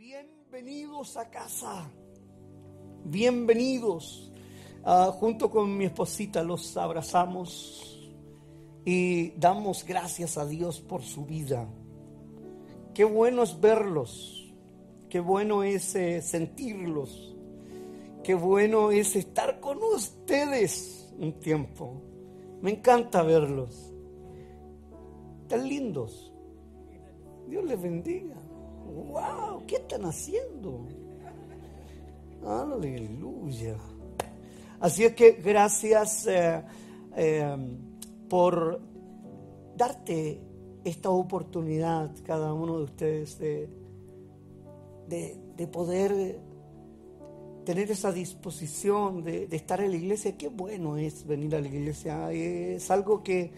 Bienvenidos a casa. Bienvenidos. Ah, junto con mi esposita los abrazamos y damos gracias a Dios por su vida. Qué bueno es verlos. Qué bueno es eh, sentirlos. Qué bueno es estar con ustedes un tiempo. Me encanta verlos. Tan lindos. Dios les bendiga. ¡Wow! ¿Qué están haciendo? Aleluya. Así es que gracias eh, eh, por darte esta oportunidad, cada uno de ustedes, de, de, poder tener esa disposición de, de, estar en la iglesia. Qué bueno es venir a la iglesia. Es algo que,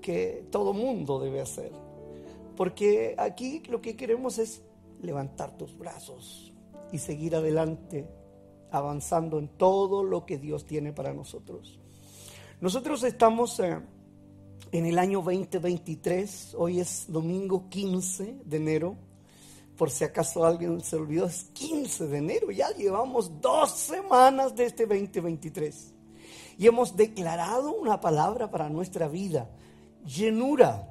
que todo mundo debe hacer. Porque aquí lo que queremos es levantar tus brazos y seguir adelante, avanzando en todo lo que Dios tiene para nosotros. Nosotros estamos eh, en el año 2023, hoy es domingo 15 de enero, por si acaso alguien se olvidó, es 15 de enero, ya llevamos dos semanas de este 2023 y hemos declarado una palabra para nuestra vida, llenura,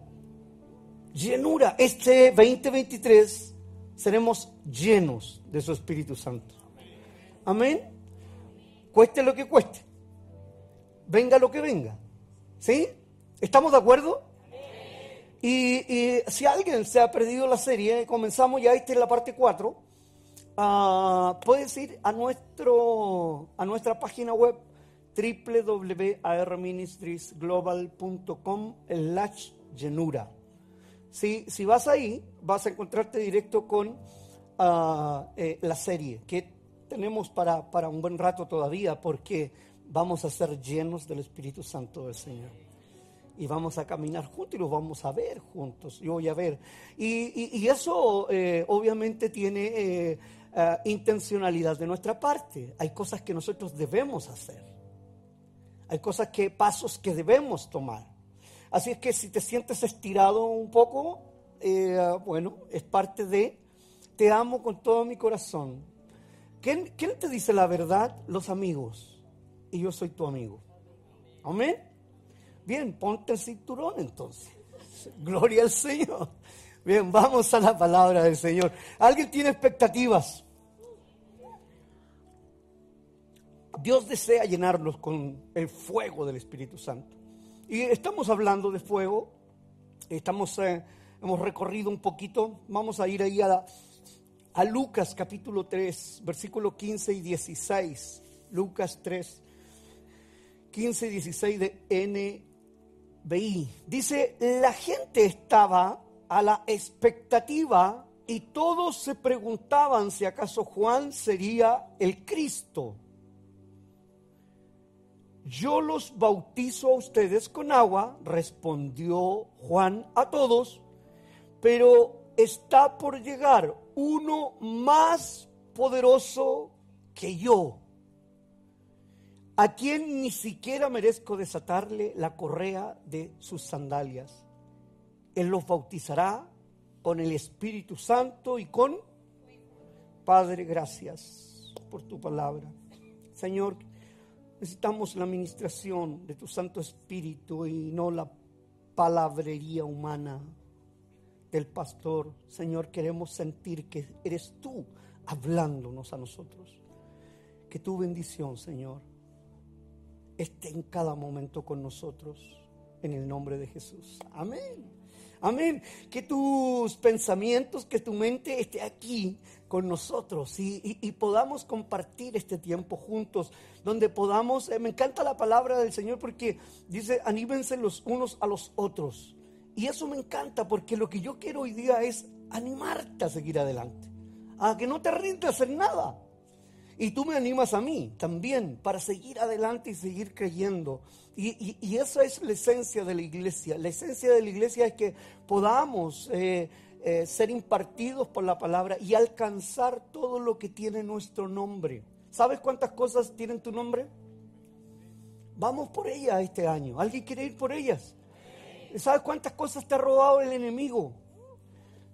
llenura. Este 2023 seremos llenos de su Espíritu Santo. Amén. Cueste lo que cueste. Venga lo que venga. ¿Sí? ¿Estamos de acuerdo? Y, si alguien se ha perdido la serie, comenzamos ya, esta es la parte 4. Ah, puedes ir a, nuestro, a nuestra página web www.arministriesglobal.com llenura. Si, si vas ahí, vas a encontrarte directo con ah, eh, la serie que tenemos para, para un buen rato todavía porque vamos a ser llenos del Espíritu Santo del Señor. Y vamos a caminar juntos y los vamos a ver juntos. Yo voy a ver. Y, y, eso eh, obviamente tiene eh, ah, intencionalidad de nuestra parte. Hay cosas que nosotros debemos hacer. Hay cosas que, pasos que debemos tomar. Así es que si te sientes estirado un poco, eh, bueno, es parte de, te amo con todo mi corazón. ¿Quién, ¿Quién te dice la verdad? Los amigos. Y yo soy tu amigo. Amén. Bien, ponte el cinturón entonces. Gloria al Señor. Bien, vamos a la palabra del Señor. ¿Alguien tiene expectativas? Dios desea llenarlos con el fuego del Espíritu Santo. Y estamos hablando de fuego, estamos, eh, hemos recorrido un poquito, vamos a ir ahí a, a Lucas capítulo 3, versículo 15 y 16. Lucas 3, 15 y 16 de NBI. Dice, la gente estaba a la expectativa y todos se preguntaban si acaso Juan sería el Cristo yo los bautizo a ustedes con agua, respondió Juan a todos, pero está por llegar uno más poderoso que yo, a quien ni siquiera merezco desatarle la correa de sus sandalias. Él los bautizará con el Espíritu Santo y con Padre, gracias por tu palabra. Señor, Necesitamos la administración de tu Santo Espíritu y no la palabrería humana del pastor. Señor, queremos sentir que eres tú hablándonos a nosotros. Que tu bendición, Señor, esté en cada momento con nosotros. En el nombre de Jesús. Amén. Amén. Que tus pensamientos, que tu mente esté aquí con nosotros y, podamos compartir este tiempo juntos, donde podamos, eh, me encanta la palabra del Señor porque dice, anímense los unos a los otros. Y eso me encanta porque lo que yo quiero hoy día es animarte a seguir adelante, a que no te rindas en nada. Y tú me animas a mí también para seguir adelante y seguir creyendo. Y, esa es la esencia de la iglesia. La esencia de la iglesia es que podamos eh, eh, ser impartidos por la palabra y alcanzar todo lo que tiene nuestro nombre. ¿Sabes cuántas cosas tienen tu nombre? Vamos por ellas este año. ¿Alguien quiere ir por ellas? ¿Sabes cuántas cosas te ha robado el enemigo?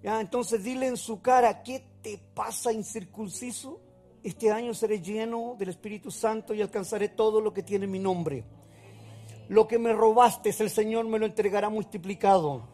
¿Ya? Entonces dile en su cara, ¿qué te pasa incircunciso? Este año seré lleno del Espíritu Santo y alcanzaré todo lo que tiene mi nombre. Lo que me robaste, el Señor me lo entregará multiplicado.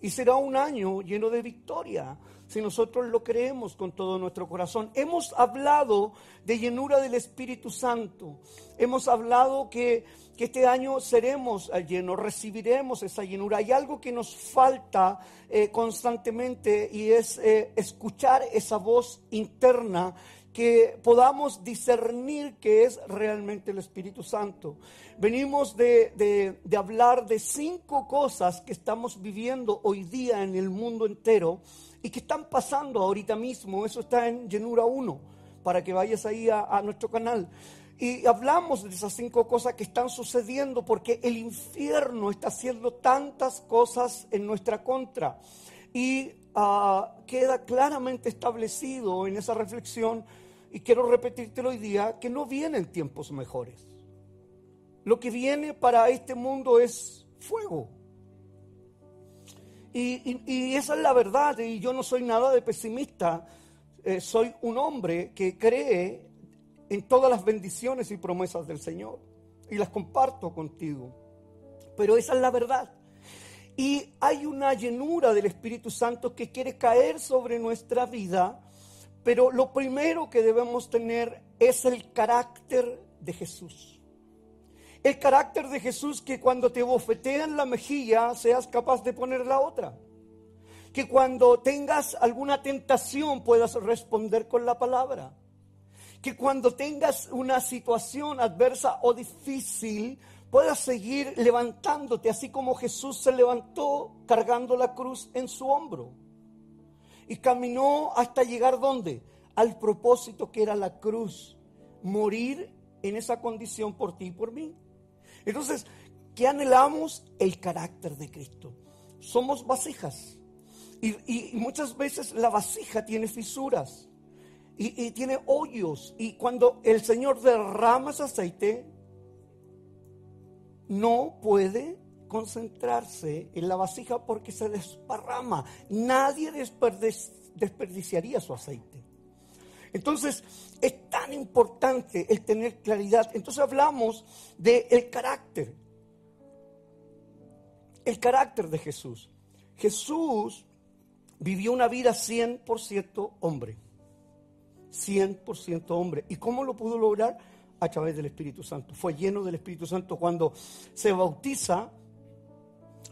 Y será un año lleno de victoria si nosotros lo creemos con todo nuestro corazón. Hemos hablado de llenura del Espíritu Santo. Hemos hablado que, este año seremos llenos, recibiremos esa llenura. Hay algo que nos falta eh, constantemente y es eh, escuchar esa voz interna que podamos discernir que es realmente el Espíritu Santo. Venimos de, hablar de cinco cosas que estamos viviendo hoy día en el mundo entero y que están pasando ahorita mismo. Eso está en Llenura 1, para que vayas ahí a, a nuestro canal. Y hablamos de esas cinco cosas que están sucediendo porque el infierno está haciendo tantas cosas en nuestra contra. Y Ah, queda claramente establecido en esa reflexión, y quiero repetírtelo hoy día, que no vienen tiempos mejores. Lo que viene para este mundo es fuego. Y, esa es la verdad, y yo no soy nada de pesimista, eh, soy un hombre que cree en todas las bendiciones y promesas del Señor, y las comparto contigo. Pero esa es la verdad. Y hay una llenura del Espíritu Santo que quiere caer sobre nuestra vida, pero lo primero que debemos tener es el carácter de Jesús. El carácter de Jesús que cuando te bofetean la mejilla seas capaz de poner la otra. Que cuando tengas alguna tentación puedas responder con la palabra. Que cuando tengas una situación adversa o difícil puedas seguir levantándote, así como Jesús se levantó cargando la cruz en su hombro. Y caminó hasta llegar donde? Al propósito que era la cruz, morir en esa condición por ti y por mí. Entonces, ¿qué anhelamos? El carácter de Cristo. Somos vasijas. Y, muchas veces la vasija tiene fisuras y, y tiene hoyos. Y cuando el Señor derrama ese aceite, no puede concentrarse en la vasija porque se desparrama. Nadie desperdiciaría su aceite. Entonces, es tan importante el tener claridad. Entonces hablamos del carácter. El carácter de Jesús. Jesús vivió una vida 100% hombre. 100% hombre. ¿Y cómo lo pudo lograr? A través del Espíritu Santo. Fue lleno del Espíritu Santo cuando se bautiza,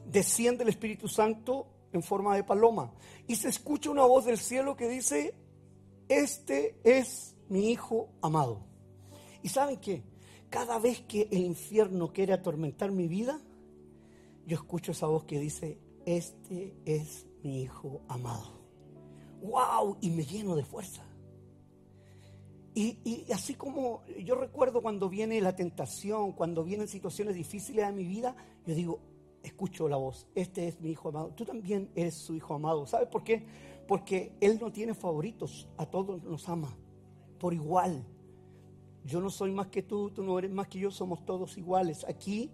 desciende el Espíritu Santo en forma de paloma y se escucha una voz del cielo que dice, este es mi Hijo amado. ¿Y saben qué? Cada vez que el infierno quiere atormentar mi vida, yo escucho esa voz que dice, este es mi Hijo amado. ¡Wow! Y me lleno de fuerza. Y, así como yo recuerdo cuando viene la tentación, cuando vienen situaciones difíciles a mi vida, yo digo, escucho la voz, este es mi hijo amado, tú también eres su hijo amado. ¿Sabes por qué? Porque Él no tiene favoritos, a todos nos ama, por igual. Yo no soy más que tú, tú no eres más que yo, somos todos iguales. Aquí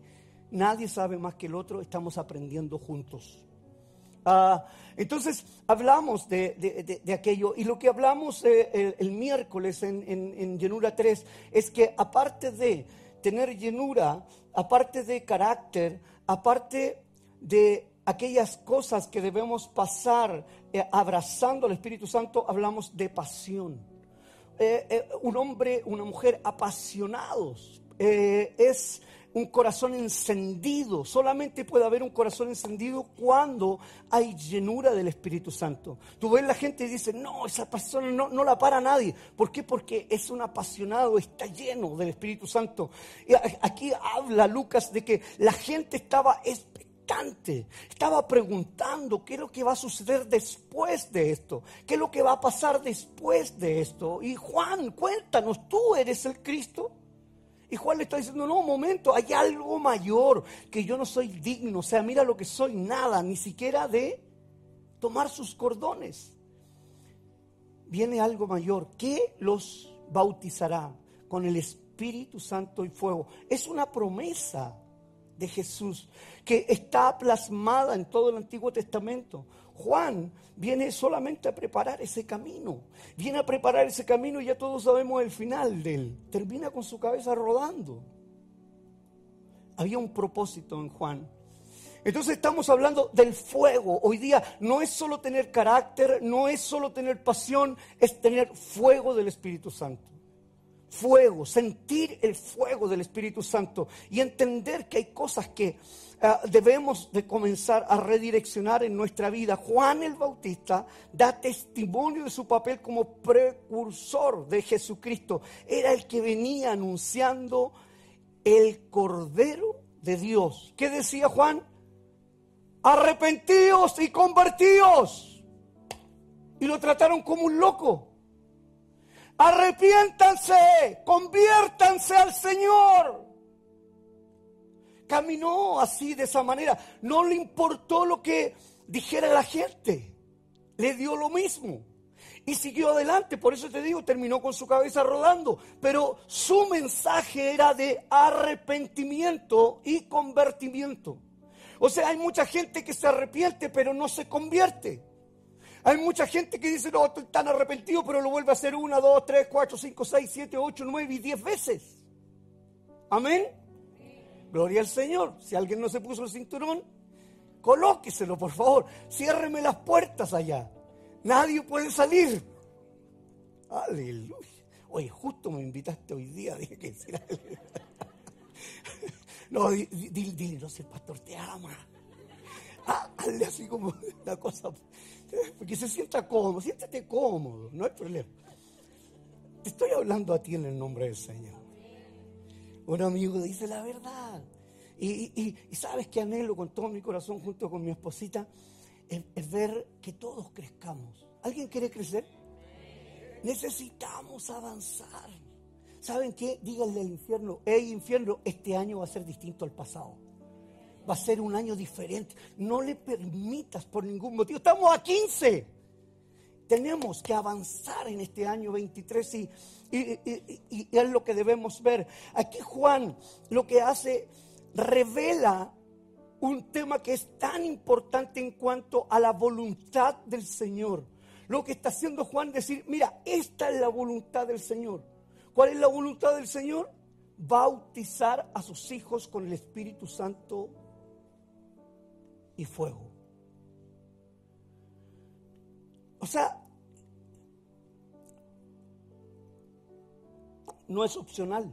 nadie sabe más que el otro, estamos aprendiendo juntos. Ah, entonces hablamos de, aquello y lo que hablamos eh, el, miércoles en, en, llenura 3 es que aparte de tener llenura, aparte de carácter, aparte de aquellas cosas que debemos pasar eh, abrazando al Espíritu Santo, hablamos de pasión. Eh, un hombre, una mujer apasionados. es un corazón encendido. Solamente puede haber un corazón encendido cuando hay llenura del Espíritu Santo. Tú ves la gente y dices, no, esa persona no, no la para nadie. ¿Por qué? Porque es un apasionado, está lleno del Espíritu Santo. Y aquí habla Lucas de que la gente estaba expectante, estaba preguntando qué es lo que va a suceder después de esto, qué es lo que va a pasar después de esto. Y Juan, cuéntanos, ¿tú eres el Cristo? Y Juan le está diciendo, no, un momento, hay algo mayor, que yo no soy digno, o sea, mira lo que soy, nada, ni siquiera de tomar sus cordones. Viene algo mayor, que los bautizará con el Espíritu Santo y fuego. Es una promesa de Jesús que está plasmada en todo el Antiguo Testamento. Juan viene solamente a preparar ese camino. Viene a preparar ese camino y ya todos sabemos el final de él. Termina con su cabeza rodando. Había un propósito en Juan. Entonces estamos hablando del fuego. Hoy día no es solo tener carácter, no es solo tener pasión, es tener fuego del Espíritu Santo. Fuego, sentir el fuego del Espíritu Santo y entender que hay cosas que debemos de comenzar a redireccionar en nuestra vida. Juan el Bautista da testimonio de su papel como precursor de Jesucristo. Era el que venía anunciando el Cordero de Dios. ¿Qué decía Juan? arrepentíos y convertíos. Y lo trataron como un loco. Arrepiéntanse, conviértanse al Señor. Caminó así, de esa manera. No le importó lo que dijera la gente. Le dio lo mismo. Y siguió adelante. Por eso te digo, terminó con su cabeza rodando. Pero su mensaje era de arrepentimiento y convertimiento. O sea, hay mucha gente que se arrepiente pero no se convierte. Hay mucha gente que dice, no, estoy tan arrepentido, pero lo vuelve a hacer una, dos, tres, cuatro, cinco, seis, siete, ocho, nueve y diez veces. Amén. Gloria al Señor. Si alguien no se puso el cinturón, colóqueselo, por favor. Ciérreme las puertas allá. Nadie puede salir. Aleluya. Oye, justo me invitaste hoy día, dije que No, dile, no sé, el pastor te ama. Ah, hazle así como la cosa. Porque se sienta cómodo, siéntate cómodo, no hay problema. Te estoy hablando a ti en el nombre del Señor. Un amigo dice la verdad. Y, sabes que anhelo con todo mi corazón junto con mi esposita es ver que todos crezcamos. ¿Alguien quiere crecer? Necesitamos avanzar. ¿Saben qué? Díganle al infierno, hey infierno, este año va a ser distinto al pasado. Va a ser un año diferente. No le permitas por ningún motivo. Estamos a 15. Tenemos que avanzar en este año 23 y, es lo que debemos ver. Aquí Juan lo que hace, revela un tema que es tan importante en cuanto a la voluntad del Señor. Lo que está haciendo Juan decir, mira, esta es la voluntad del Señor. ¿Cuál es la voluntad del Señor? Bautizar a sus hijos con el Espíritu Santo y fuego. O sea, no es opcional.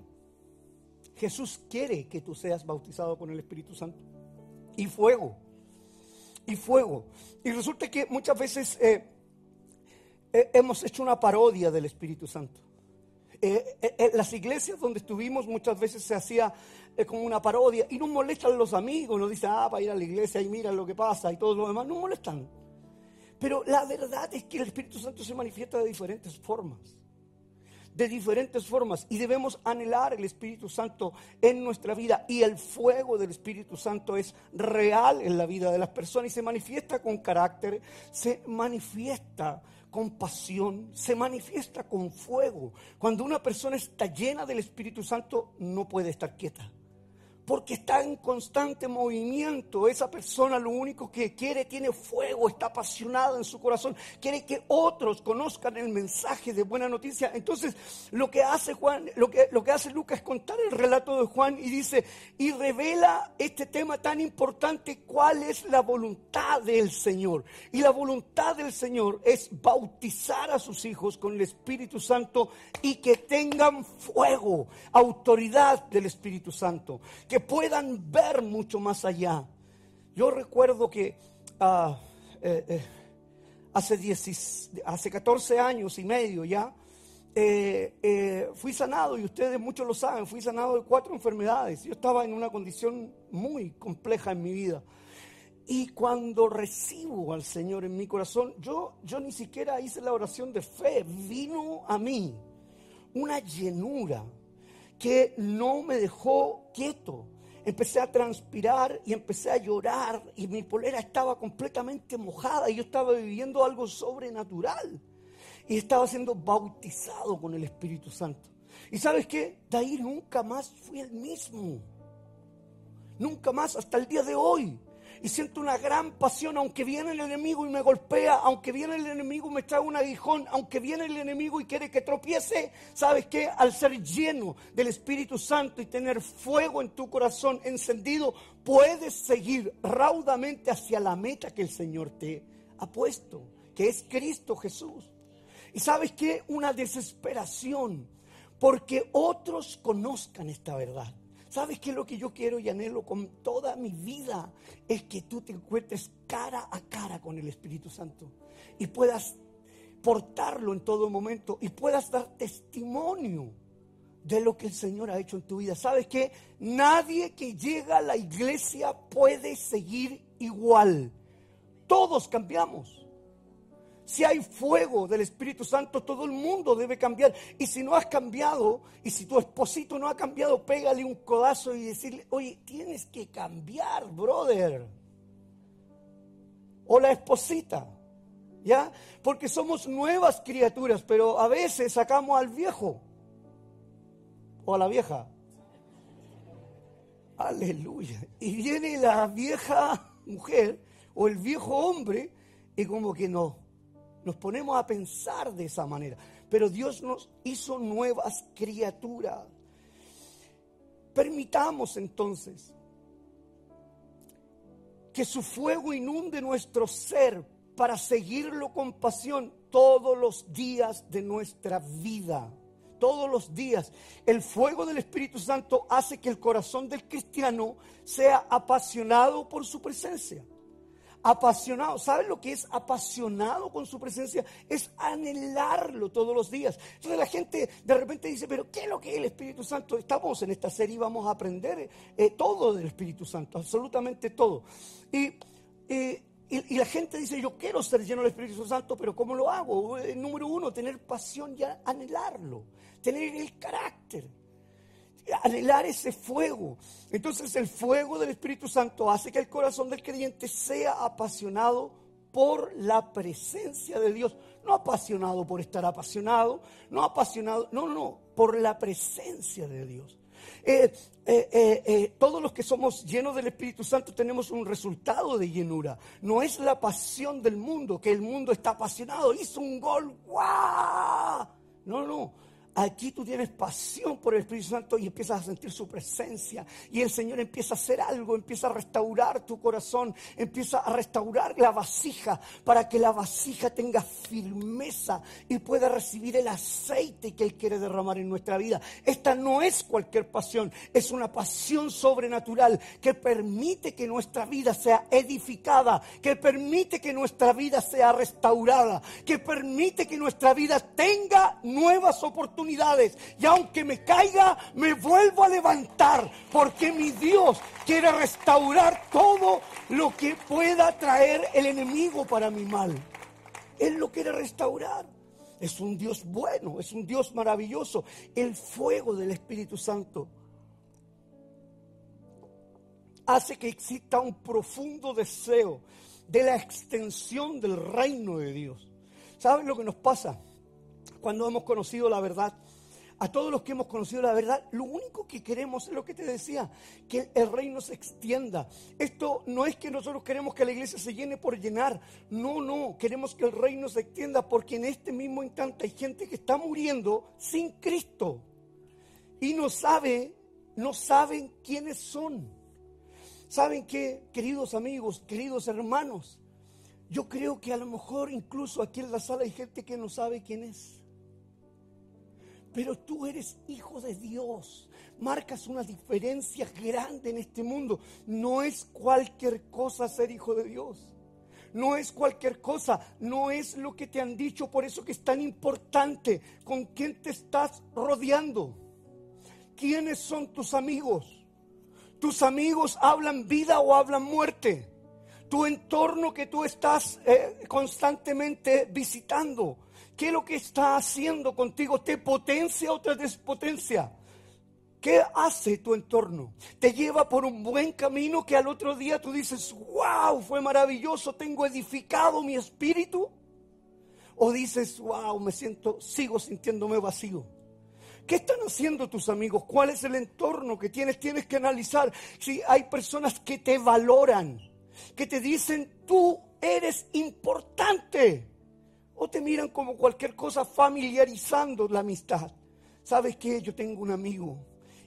Jesús quiere que tú seas bautizado con el Espíritu Santo y fuego. Y fuego. Y resulta que muchas veces eh, eh, hemos hecho una parodia del Espíritu Santo. Eh, las iglesias donde estuvimos muchas veces se hacía como una parodia y nos molestan los amigos, nos dicen, ah, para ir a la iglesia y mira lo que pasa y todo lo demás, nos molestan. Pero la verdad es que el Espíritu Santo se manifiesta de diferentes formas de diferentes formas y debemos anhelar el Espíritu Santo en nuestra vida y el fuego del Espíritu Santo es real en la vida de las personas y se manifiesta con carácter, se manifiesta con pasión, se manifiesta con fuego. Cuando una persona está llena del Espíritu Santo no puede estar quieta porque está en constante movimiento. Esa persona lo único que quiere, tiene fuego, está apasionada en su corazón, quiere que otros conozcan el mensaje de buena noticia. Entonces, lo que hace Juan, lo que, lo que hace Lucas es contar el relato de Juan y dice, y revela este tema tan importante, cuál es la voluntad del Señor. Y la voluntad del Señor es bautizar a sus hijos con el Espíritu Santo y que tengan fuego, autoridad del Espíritu Santo que puedan ver mucho más allá. Yo recuerdo que ah, eh, eh, hace, hace 14 años y medio ya, eh, fui sanado, y ustedes muchos lo saben, fui sanado de cuatro enfermedades. Yo estaba en una condición muy compleja en mi vida. Y cuando recibo al Señor en mi corazón, yo, yo ni siquiera hice la oración de fe, vino a mí una llenura que no me dejó quieto. Empecé a transpirar y empecé a llorar y mi polera estaba completamente mojada y yo estaba viviendo algo sobrenatural. Y estaba siendo bautizado con el Espíritu Santo. Y sabes qué? De ahí nunca más fui el mismo. Nunca más hasta el día de hoy. Y siento una gran pasión, aunque viene el enemigo y me golpea, aunque viene el enemigo y me trae un aguijón, aunque viene el enemigo y quiere que tropiece, ¿sabes qué? Al ser lleno del Espíritu Santo y tener fuego en tu corazón encendido, puedes seguir raudamente hacia la meta que el Señor te ha puesto, que es Cristo Jesús. Y sabes qué? Una desesperación, porque otros conozcan esta verdad. ¿Sabes qué es lo que yo quiero y anhelo con toda mi vida? Es que tú te encuentres cara a cara con el Espíritu Santo y puedas portarlo en todo momento y puedas dar testimonio de lo que el Señor ha hecho en tu vida. ¿Sabes qué? Nadie que llega a la iglesia puede seguir igual. Todos cambiamos. Si hay fuego del Espíritu Santo, todo el mundo debe cambiar. Y si no has cambiado, y si tu esposito no ha cambiado, pégale un codazo y decirle, oye, tienes que cambiar, brother. O la esposita, ¿ya? Porque somos nuevas criaturas, pero a veces sacamos al viejo o a la vieja. Aleluya. Y viene la vieja mujer o el viejo hombre y como que no, nos ponemos a pensar de esa manera. Pero Dios nos hizo nuevas criaturas. Permitamos entonces que su fuego inunde nuestro ser para seguirlo con pasión todos los días de nuestra vida. Todos los días. El fuego del Espíritu Santo hace que el corazón del cristiano sea apasionado por su presencia apasionado. ¿Sabes lo que es apasionado con su presencia? Es anhelarlo todos los días. Entonces la gente de repente dice, pero ¿qué es lo que es el Espíritu Santo? Estamos en esta serie y vamos a aprender eh, todo del Espíritu Santo, absolutamente todo. Y, y, la gente dice, yo quiero ser lleno del Espíritu Santo, pero ¿cómo lo hago? Eh, número uno, tener pasión y anhelarlo, tener el carácter anhelar ese fuego. Entonces el fuego del Espíritu Santo hace que el corazón del creyente sea apasionado por la presencia de Dios. No apasionado por estar apasionado, no apasionado, no, no, por la presencia de Dios. Eh, eh, eh, todos los que somos llenos del Espíritu Santo tenemos un resultado de llenura. No es la pasión del mundo, que el mundo está apasionado, hizo un gol, ¡guau! No, no. Aquí tú tienes pasión por el Espíritu Santo y empiezas a sentir su presencia. Y el Señor empieza a hacer algo, empieza a restaurar tu corazón, empieza a restaurar la vasija para que la vasija tenga firmeza y pueda recibir el aceite que Él quiere derramar en nuestra vida. Esta no es cualquier pasión, es una pasión sobrenatural que permite que nuestra vida sea edificada, que permite que nuestra vida sea restaurada, que permite que nuestra vida tenga nuevas oportunidades y aunque me caiga, me vuelvo a levantar porque mi Dios quiere restaurar todo lo que pueda traer el enemigo para mi mal. Él lo quiere restaurar. Es un Dios bueno, es un Dios maravilloso. El fuego del Espíritu Santo hace que exista un profundo deseo de la extensión del reino de Dios. ¿Saben lo que nos pasa? Cuando hemos conocido la verdad. A todos los que hemos conocido la verdad, lo único que queremos es lo que te decía, que el reino se extienda. Esto no es que nosotros queremos que la iglesia se llene por llenar. No, no, queremos que el reino se extienda porque en este mismo instante hay gente que está muriendo sin Cristo y no sabe, no saben quiénes son. ¿Saben qué, queridos amigos, queridos hermanos? Yo creo que a lo mejor incluso aquí en la sala hay gente que no sabe quién es. Pero tú eres hijo de Dios. Marcas una diferencia grande en este mundo. No es cualquier cosa ser hijo de Dios. No es cualquier cosa, no es lo que te han dicho, por eso que es tan importante con quién te estás rodeando. ¿Quiénes son tus amigos? ¿Tus amigos hablan vida o hablan muerte? Tu entorno que tú estás eh, constantemente visitando ¿Qué es lo que está haciendo contigo? ¿Te potencia o te despotencia? ¿Qué hace tu entorno? ¿Te lleva por un buen camino que al otro día tú dices, wow, fue maravilloso, tengo edificado mi espíritu? ¿O dices, wow, me siento, sigo sintiéndome vacío? ¿Qué están haciendo tus amigos? ¿Cuál es el entorno que tienes? Tienes que analizar si hay personas que te valoran que te dicen tú eres importante. O te miran como cualquier cosa familiarizando la amistad. ¿Sabes qué? Yo tengo un amigo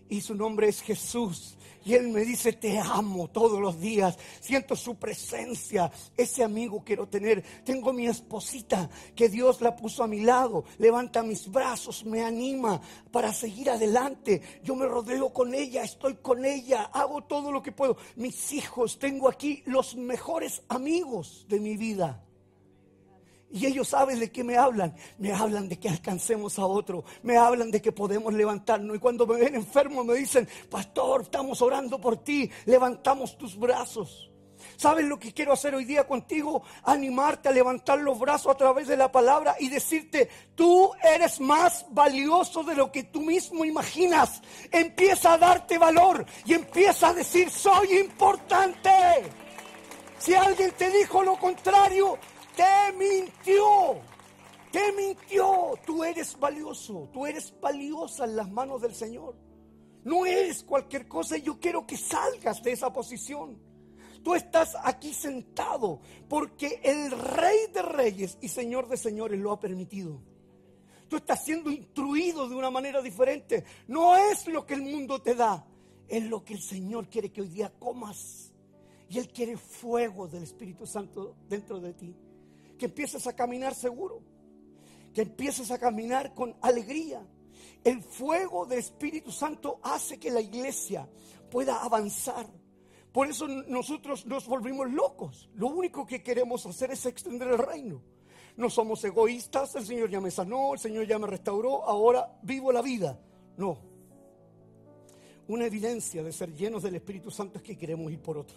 y su nombre es Jesús. Y Él me dice, te amo todos los días, siento su presencia, ese amigo quiero tener. Tengo mi esposita que Dios la puso a mi lado, levanta mis brazos, me anima para seguir adelante. Yo me rodeo con ella, estoy con ella, hago todo lo que puedo. Mis hijos, tengo aquí los mejores amigos de mi vida. Y ellos saben de qué me hablan. Me hablan de que alcancemos a otro. Me hablan de que podemos levantarnos. Y cuando me ven enfermo me dicen, pastor, estamos orando por ti. Levantamos tus brazos. ¿Sabes lo que quiero hacer hoy día contigo? Animarte a levantar los brazos a través de la palabra y decirte, tú eres más valioso de lo que tú mismo imaginas. Empieza a darte valor y empieza a decir, soy importante. Si alguien te dijo lo contrario, te mintió. Te mintió. Tú eres valioso. Tú eres valiosa en las manos del Señor. No eres cualquier cosa yo quiero que salgas de esa posición. Tú estás aquí sentado porque el Rey de Reyes y Señor de Señores lo ha permitido. Tú estás siendo instruido de una manera diferente. No es lo que el mundo te da, es lo que el Señor quiere que hoy día comas. Y Él quiere fuego del Espíritu Santo dentro de ti que empieces a caminar seguro, que empieces a caminar con alegría. El fuego del Espíritu Santo hace que la iglesia pueda avanzar. Por eso nosotros nos volvimos locos. Lo único que queremos hacer es extender el reino. No somos egoístas, el Señor ya me sanó, el Señor ya me restauró, ahora vivo la vida. No. Una evidencia de ser llenos del Espíritu Santo es que queremos ir por otro.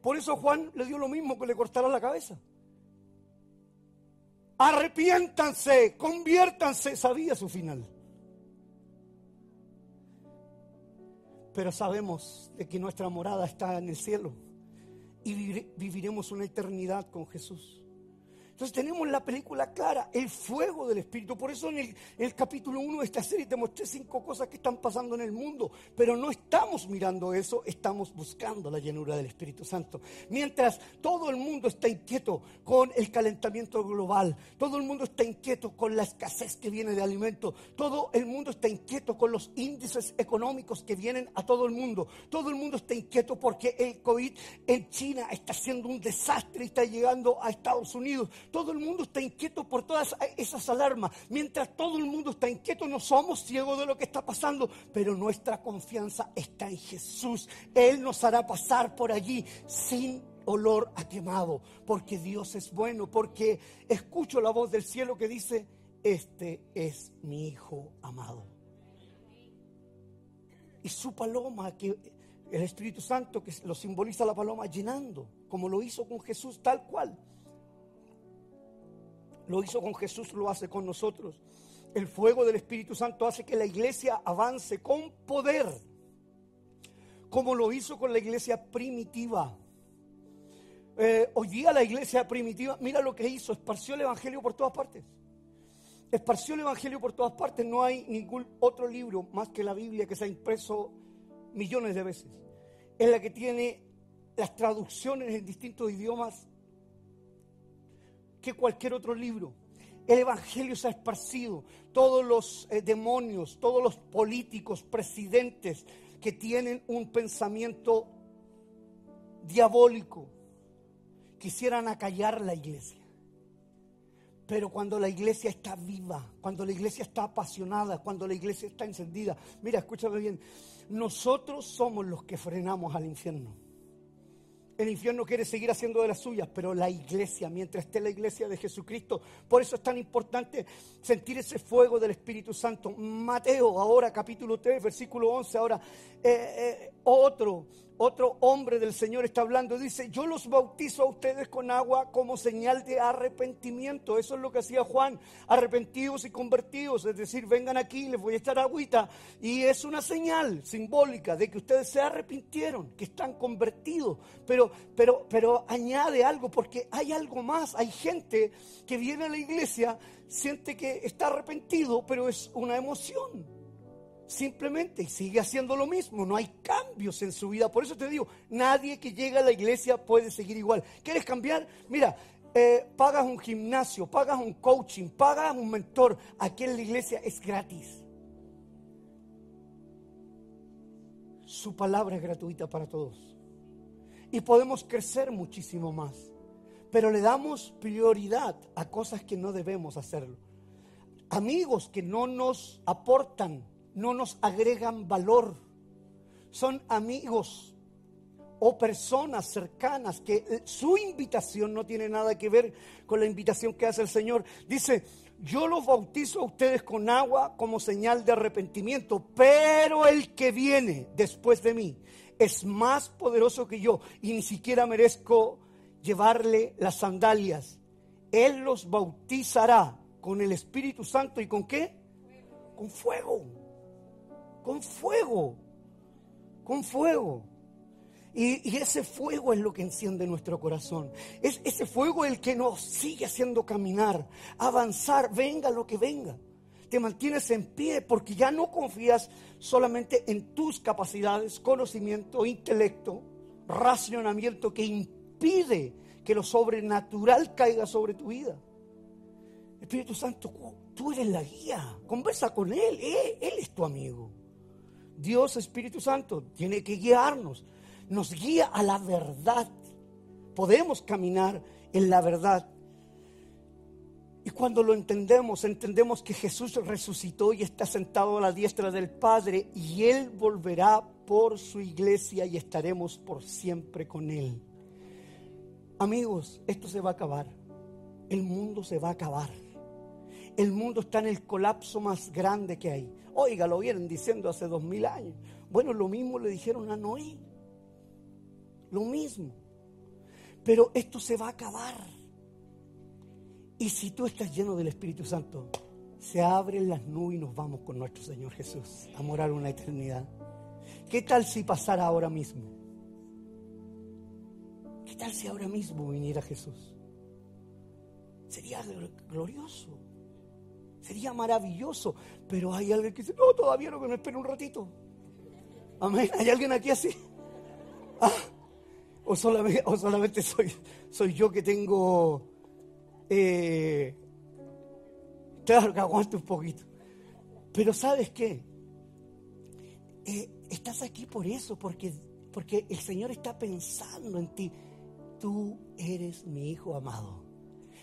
Por eso Juan le dio lo mismo que le cortara la cabeza. Arrepiéntanse, conviértanse, sabía su final. Pero sabemos de que nuestra morada está en el cielo y viviremos una eternidad con Jesús. Entonces tenemos la película clara, el fuego del Espíritu. Por eso en el, capítulo 1 de esta serie te mostré cinco cosas que están pasando en el mundo. Pero no estamos mirando eso, estamos buscando la llenura del Espíritu Santo. Mientras todo el mundo está inquieto con el calentamiento global, todo el mundo está inquieto con la escasez que viene de alimentos, todo el mundo está inquieto con los índices económicos que vienen a todo el mundo, todo el mundo está inquieto porque el COVID en China está siendo un desastre y está llegando a Estados Unidos todo el mundo está inquieto por todas esas alarmas. Mientras todo el mundo está inquieto, no somos ciegos de lo que está pasando, pero nuestra confianza está en Jesús. Él nos hará pasar por allí sin olor a quemado, porque Dios es bueno, porque escucho la voz del cielo que dice, este es mi Hijo amado. Y su paloma, que el Espíritu Santo, que lo simboliza la paloma llenando, como lo hizo con Jesús, tal cual. Lo hizo con Jesús, lo hace con nosotros. El fuego del Espíritu Santo hace que la iglesia avance con poder, como lo hizo con la iglesia primitiva. Eh, hoy día la iglesia primitiva, mira lo que hizo, esparció el Evangelio por todas partes. Esparció el Evangelio por todas partes. No hay ningún otro libro más que la Biblia que se ha impreso millones de veces. Es la que tiene las traducciones en distintos idiomas que cualquier otro libro. El Evangelio se ha esparcido. Todos los eh, demonios, todos los políticos, presidentes que tienen un pensamiento diabólico, quisieran acallar la iglesia. Pero cuando la iglesia está viva, cuando la iglesia está apasionada, cuando la iglesia está encendida, mira, escúchame bien, nosotros somos los que frenamos al infierno. El infierno quiere seguir haciendo de las suyas, pero la iglesia, mientras esté la iglesia de Jesucristo, por eso es tan importante sentir ese fuego del Espíritu Santo. Mateo, ahora capítulo 3, versículo 11, ahora eh, eh, otro otro hombre del Señor está hablando, dice, yo los bautizo a ustedes con agua como señal de arrepentimiento. Eso es lo que hacía Juan, arrepentidos y convertidos, es decir, vengan aquí, les voy a echar agüita. Y es una señal simbólica de que ustedes se arrepintieron, que están convertidos. Pero, pero, pero añade algo, porque hay algo más. Hay gente que viene a la iglesia, siente que está arrepentido, pero es una emoción simplemente sigue haciendo lo mismo, no hay cambios en su vida. Por eso te digo, nadie que llega a la iglesia puede seguir igual. ¿Quieres cambiar? Mira, eh, pagas un gimnasio, pagas un coaching, pagas un mentor. Aquí en la iglesia es gratis. Su palabra es gratuita para todos. Y podemos crecer muchísimo más. Pero le damos prioridad a cosas que no debemos hacerlo. Amigos que no nos aportan, no nos agregan valor. Son amigos o personas cercanas que eh, su invitación no tiene nada que ver con la invitación que hace el Señor. Dice, yo los bautizo a ustedes con agua como señal de arrepentimiento, pero el que viene después de mí es más poderoso que yo y ni siquiera merezco llevarle las sandalias. Él los bautizará con el Espíritu Santo y con qué? Con fuego. Con fuego. Con fuego. Y, ese fuego es lo que enciende nuestro corazón. Es ese fuego el que nos sigue haciendo caminar, avanzar, venga lo que venga. Te mantienes en pie porque ya no confías solamente en tus capacidades, conocimiento, intelecto, racionamiento que impide que lo sobrenatural caiga sobre tu vida. Espíritu Santo, tú eres la guía. Conversa con Él. Él, Él es tu amigo. Dios, Espíritu Santo, tiene que guiarnos nos guía a la verdad. Podemos caminar en la verdad. Y cuando lo entendemos, entendemos que Jesús resucitó y está sentado a la diestra del Padre y Él volverá por su iglesia y estaremos por siempre con Él. Amigos, esto se va a acabar. El mundo se va a acabar. El mundo está en el colapso más grande que hay. Oiga, lo vienen diciendo hace dos mil años. Bueno, lo mismo le dijeron a Noé lo mismo. Pero esto se va a acabar. Y si tú estás lleno del Espíritu Santo, se abren las nubes y nos vamos con nuestro Señor Jesús a morar una eternidad. ¿Qué tal si pasara ahora mismo? ¿Qué tal si ahora mismo viniera Jesús? Sería glorioso. Sería maravilloso. Pero hay alguien que dice, no, todavía no, que me espere un ratito. Amén. ¿Hay alguien aquí así? Ah, o solamente, soy, yo que tengo, eh, claro que aguanto un poquito. Pero sabes qué, eh, estás aquí por eso, porque, porque el Señor está pensando en ti. Tú eres mi hijo amado.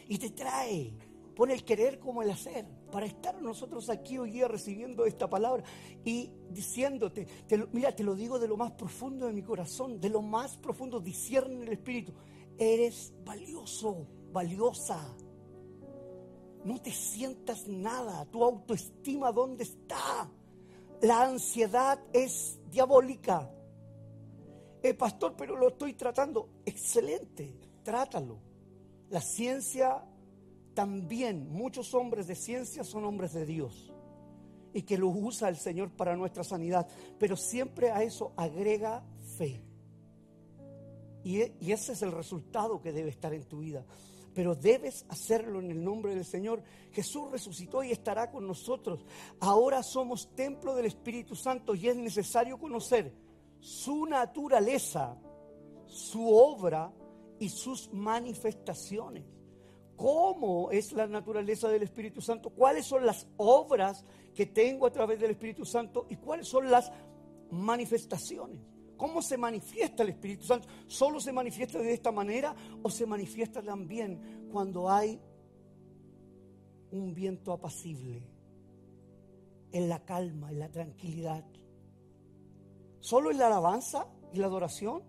Y te trae, pone el querer como el hacer para estar nosotros aquí hoy día recibiendo esta palabra y diciéndote, mira, te lo digo de lo más profundo de mi corazón, de lo más profundo, discierne el Espíritu, eres valioso, valiosa. No te sientas nada, tu autoestima, ¿dónde está? La ansiedad es diabólica. Eh, pastor, pero lo estoy tratando. Excelente, trátalo. La ciencia también muchos hombres de ciencia son hombres de Dios y que los usa el Señor para nuestra sanidad, pero siempre a eso agrega fe. Y, e, y, ese es el resultado que debe estar en tu vida. Pero debes hacerlo en el nombre del Señor. Jesús resucitó y estará con nosotros. Ahora somos templo del Espíritu Santo y es necesario conocer su naturaleza, su obra y sus manifestaciones cómo es la naturaleza del Espíritu Santo, cuáles son las obras que tengo a través del Espíritu Santo y cuáles son las manifestaciones. ¿Cómo se manifiesta el Espíritu Santo? ¿Solo se manifiesta de esta manera o se manifiesta también cuando hay un viento apacible, en la calma, en la tranquilidad? ¿Solo en la alabanza y la adoración?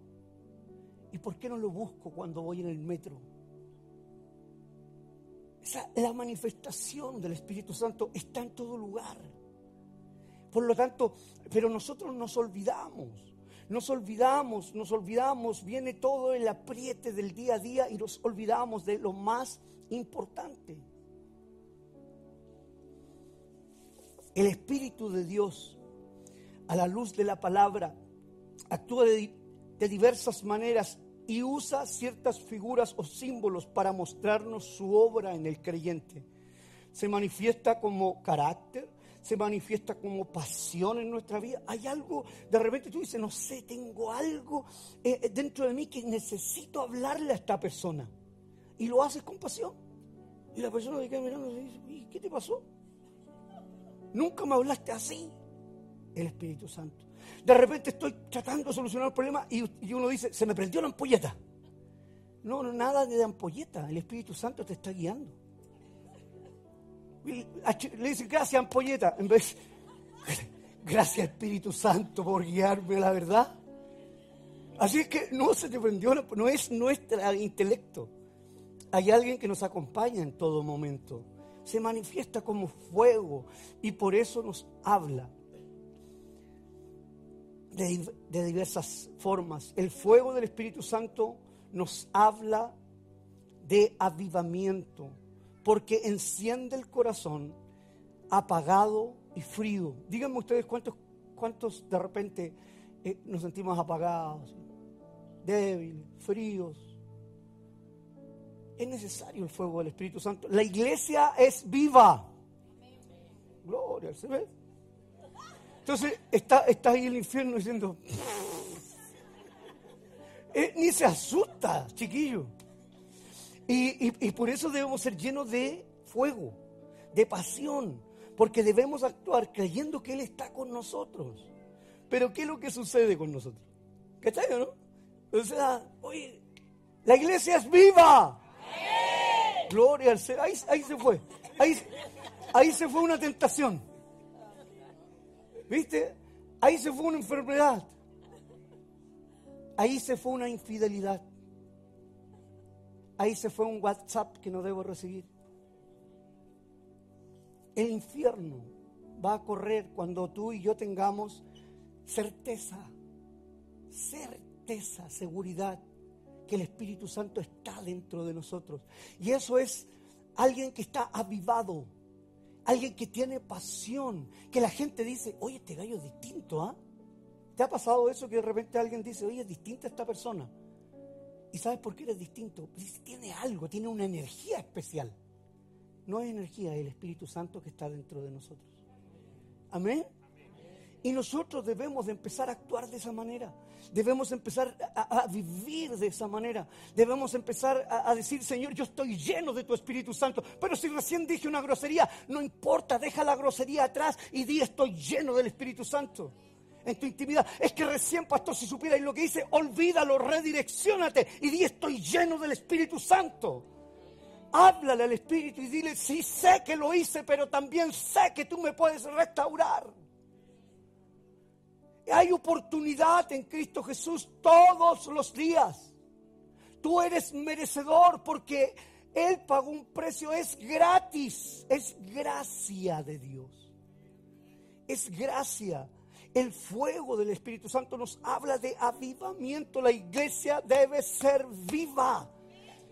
¿Y por qué no lo busco cuando voy en el metro? La manifestación del Espíritu Santo está en todo lugar. Por lo tanto, pero nosotros nos olvidamos, nos olvidamos, nos olvidamos, viene todo el apriete del día a día y nos olvidamos de lo más importante. El Espíritu de Dios, a la luz de la palabra, actúa de, diversas maneras y usa ciertas figuras o símbolos para mostrarnos su obra en el creyente. Se manifiesta como carácter, se manifiesta como pasión en nuestra vida. Hay algo, de repente tú dices, no sé, tengo algo eh, eh, dentro de mí que necesito hablarle a esta persona. Y lo haces con pasión. Y la persona se queda mirando y dice, ¿qué te pasó? Nunca me hablaste así. El Espíritu Santo. De repente estoy tratando de solucionar el problema y, uno dice, se me prendió la ampolleta. No, nada de ampolleta. El Espíritu Santo te está guiando. Le dice, gracias, ampolleta. En vez, gracias, Espíritu Santo, por guiarme la verdad. Así es que no se te prendió, no es nuestro intelecto. Hay alguien que nos acompaña en todo momento. Se manifiesta como fuego y por eso nos habla de, diversas formas. El fuego del Espíritu Santo nos habla de avivamiento, porque enciende el corazón apagado y frío. Díganme ustedes cuántos, cuántos de repente eh, nos sentimos apagados, débiles, fríos. Es necesario el fuego del Espíritu Santo. La iglesia es viva. Gloria, ¿se ve? Entonces está, está ahí el infierno diciendo, eh, ni se asusta, chiquillo. Y, por eso debemos ser llenos de fuego, de pasión, porque debemos actuar creyendo que Él está con nosotros. Pero ¿qué es lo que sucede con nosotros? ¿Cachai no? O sea, oye, la iglesia es viva. Gloria al Señor. Ahí, ahí, se fue. Ahí, ahí se fue una tentación. ¿Viste? Ahí se fue una enfermedad. Ahí se fue una infidelidad. Ahí se fue un WhatsApp que no debo recibir. El infierno va a correr cuando tú y yo tengamos certeza, certeza, seguridad que el Espíritu Santo está dentro de nosotros. Y eso es alguien que está avivado, alguien que tiene pasión, que la gente dice, oye, este gallo es distinto, ¿ah? ¿Te ha pasado eso que de repente alguien dice, oye, es distinta esta persona? ¿Y sabes por qué eres distinto? Dice, tiene algo, tiene una energía especial. No es energía, es el Espíritu Santo que está dentro de nosotros. Amén. Y nosotros debemos de empezar a actuar de esa manera. Debemos empezar a, vivir de esa manera. Debemos empezar a, decir, Señor, yo estoy lleno de tu Espíritu Santo. Pero si recién dije una grosería, no importa, deja la grosería atrás y di, estoy lleno del Espíritu Santo en tu intimidad. Es que recién, pastor, si supierais lo que dice, olvídalo, redireccionate y di estoy lleno del Espíritu Santo. Háblale al Espíritu y dile, sí sé que lo hice, pero también sé que tú me puedes restaurar. Hay oportunidad en Cristo Jesús todos los días. Tú eres merecedor porque Él pagó un precio, es gratis, es gracia de Dios. Es gracia. El fuego del Espíritu Santo nos habla de avivamiento. La iglesia debe ser viva.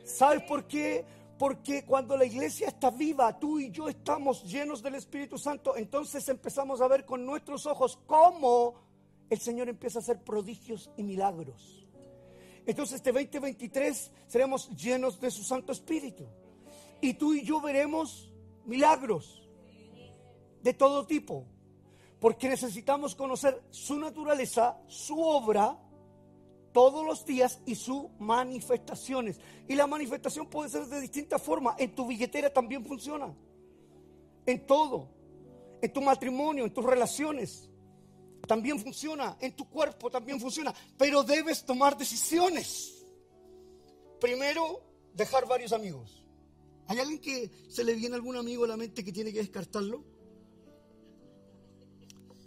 ¿Sabes por qué? Porque cuando la iglesia está viva, tú y yo estamos llenos del Espíritu Santo, entonces empezamos a ver con nuestros ojos cómo el Señor empieza a hacer prodigios y milagros. Entonces este 2023 seremos llenos de su Santo Espíritu. Y tú y yo veremos milagros de todo tipo. Porque necesitamos conocer su naturaleza, su obra, todos los días y sus manifestaciones. Y la manifestación puede ser de distintas formas. En tu billetera también funciona. En todo. En tu matrimonio, en tus relaciones. También funciona. En tu cuerpo también funciona. Pero debes tomar decisiones. Primero, dejar varios amigos. ¿Hay alguien que se le viene algún amigo a la mente que tiene que descartarlo?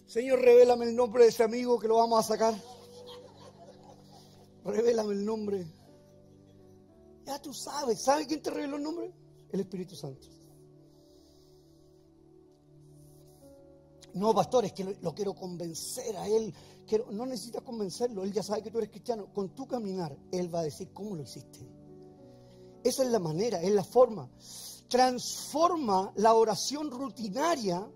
Señor, revélame el nombre de ese amigo que lo vamos a sacar. Revélame el nombre. Ya tú sabes. ¿Sabes quién te reveló el nombre? El Espíritu Santo. No, pastor, es que lo, quiero convencer a él. no necesitas convencerlo, él ya sabe que tú eres cristiano. Con tu caminar, él va a decir cómo lo hiciste. Esa es la manera, es la forma. Transforma la oración rutinaria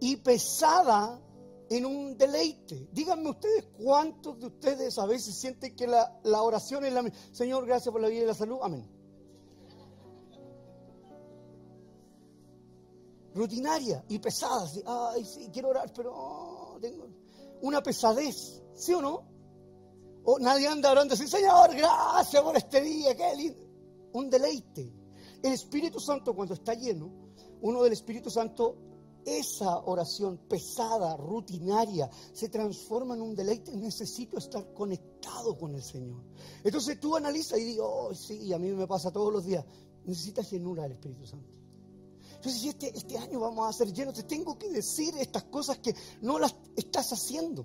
y pesada en un deleite. Díganme ustedes cuántos de ustedes a veces sienten que la, oración es la... Señor, gracias por la vida y la salud. Amén. Rutinaria y pesada. Ay, sí, quiero orar, pero tengo una pesadez, ¿sí o no? O nadie anda orando así, Señor, gracias por este día, qué lindo. Un deleite. El Espíritu Santo cuando está lleno, uno del Espíritu Santo, esa oración pesada, rutinaria, se transforma en un deleite. Necesito estar conectado con el Señor. Entonces tú analizas y digo, oh, sí, a mí me pasa todos los días. Necesitas llenura del Espíritu Santo. Entonces, este, este año vamos a ser llenos, te tengo que decir estas cosas que no las estás haciendo.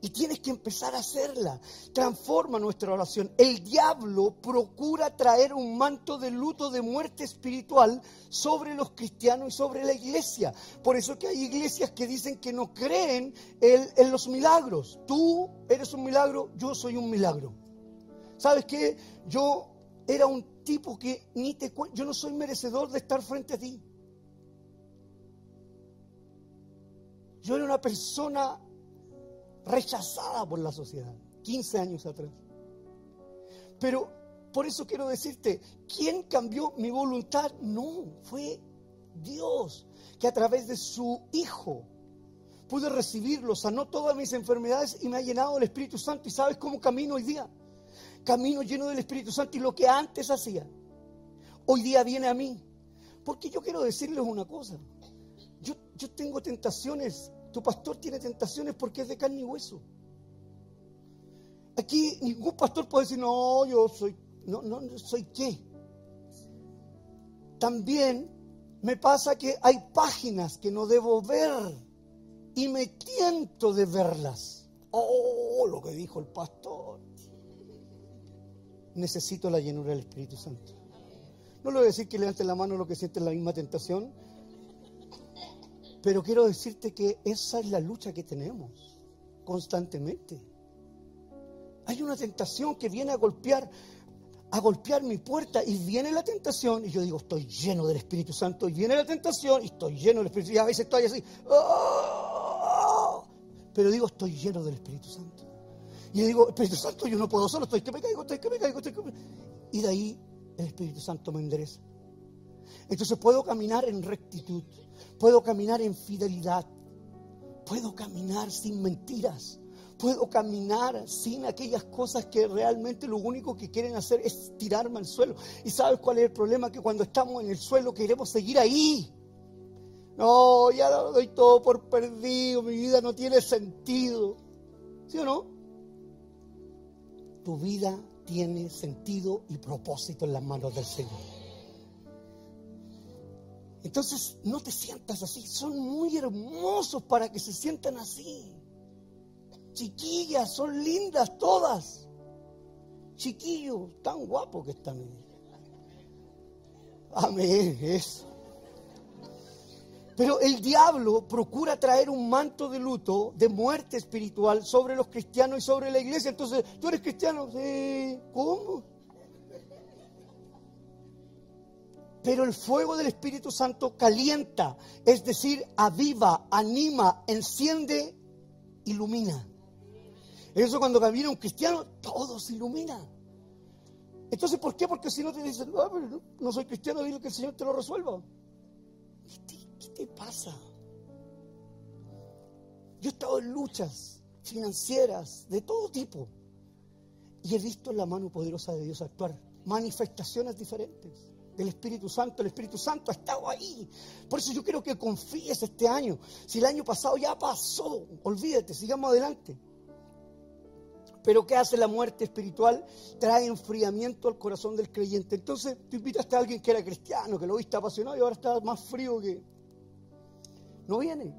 Y tienes que empezar a hacerla. Transforma nuestra oración. El diablo procura traer un manto de luto, de muerte espiritual sobre los cristianos y sobre la iglesia. Por eso que hay iglesias que dicen que no creen en, los milagros. Tú eres un milagro, yo soy un milagro. ¿Sabes qué? Yo era un tipo que ni te yo no soy merecedor de estar frente a ti. Yo era una persona rechazada por la sociedad, 15 años atrás. Pero por eso quiero decirte, ¿quién cambió mi voluntad? No, fue Dios, que a través de su Hijo pude recibirlo, sanó todas mis enfermedades y me ha llenado del Espíritu Santo. ¿Y sabes cómo camino hoy día? Camino lleno del Espíritu Santo y lo que antes hacía, hoy día viene a mí. Porque yo quiero decirles una cosa. Yo, yo tengo tentaciones tu pastor tiene tentaciones porque es de carne y hueso. Aquí ningún pastor puede decir, no, yo soy, no, no, soy qué. También me pasa que hay páginas que no debo ver y me tiento de verlas. Oh, lo que dijo el pastor. Necesito la llenura del Espíritu Santo. No le voy a decir que levanten la mano lo que sienten la misma tentación, pero quiero decirte que esa es la lucha que tenemos constantemente. Hay una tentación que viene a golpear, a golpear mi puerta y viene la tentación y yo digo, estoy lleno del Espíritu Santo y viene la tentación y estoy lleno del Espíritu Santo y a veces estoy así, ¡ah! pero digo, estoy lleno del Espíritu Santo. Y digo, Espíritu Santo, yo no puedo solo, estoy que me caigo, estoy que me caigo, estoy que me... Y de ahí el Espíritu Santo me endereza. Entonces puedo caminar en rectitud, puedo caminar en fidelidad, puedo caminar sin mentiras, puedo caminar sin aquellas cosas que realmente lo único que quieren hacer es tirarme al suelo. ¿Y sabes cuál es el problema? Que cuando estamos en el suelo queremos seguir ahí. No, ya doy todo por perdido, mi vida no tiene sentido. ¿Sí o no? Tu vida tiene sentido y propósito en las manos del Señor. Entonces, no te sientas así. Son muy hermosos para que se sientan así. Chiquillas, son lindas todas. Chiquillos, tan guapos que están. Amén, eso. Pero el diablo procura traer un manto de luto, de muerte espiritual sobre los cristianos y sobre la iglesia. Entonces, ¿tú eres cristiano? Sí. ¿Cómo? Pero el fuego del Espíritu Santo calienta, es decir, aviva, anima, enciende, ilumina. Eso cuando camina un cristiano, todo se ilumina. Entonces, ¿por qué? Porque si no te dicen, no, no soy cristiano, dile que el Señor te lo resuelva. ¿Qué te, pasa? Yo he estado en luchas financieras de todo tipo y he visto la mano poderosa de Dios actuar, manifestaciones diferentes del Espíritu Santo. El Espíritu Santo ha estado ahí. Por eso yo quiero que confíes este año. Si el año pasado ya pasó, olvídate, sigamos adelante. Pero ¿qué hace la muerte espiritual? Trae enfriamiento al corazón del creyente. Entonces tú invitaste a alguien que era cristiano, que lo viste apasionado y ahora está más frío que... No viene.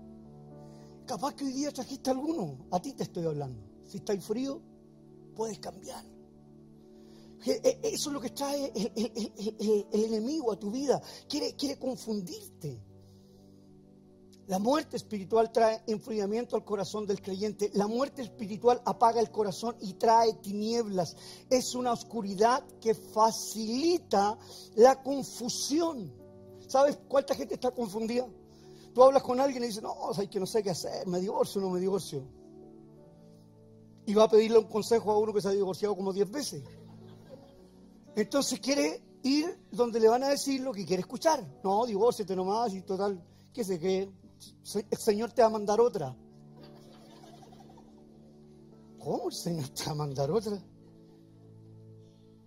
Capaz que hoy día trajiste alguno. A ti te estoy hablando. Si está frío, puedes cambiar. Eh, eso es lo que trae el, enemigo a tu vida. Quiere, quiere confundirte. La muerte espiritual trae enfriamiento al corazón del creyente. La muerte espiritual apaga el corazón y trae tinieblas. Es una oscuridad que facilita la confusión. ¿Sabes cuánta gente está confundida? Tú hablas con alguien y dices, no, o que no sé qué hacer, me divorcio o no me divorcio. Y va a pedirle un consejo a uno que se ha divorciado como diez veces. Entonces quiere ir donde le van a decir lo que quiere escuchar. No, divórciate nomás y total. ¿Qué se cree? El Señor te va a mandar otra. ¿Cómo el Señor te va a mandar otra?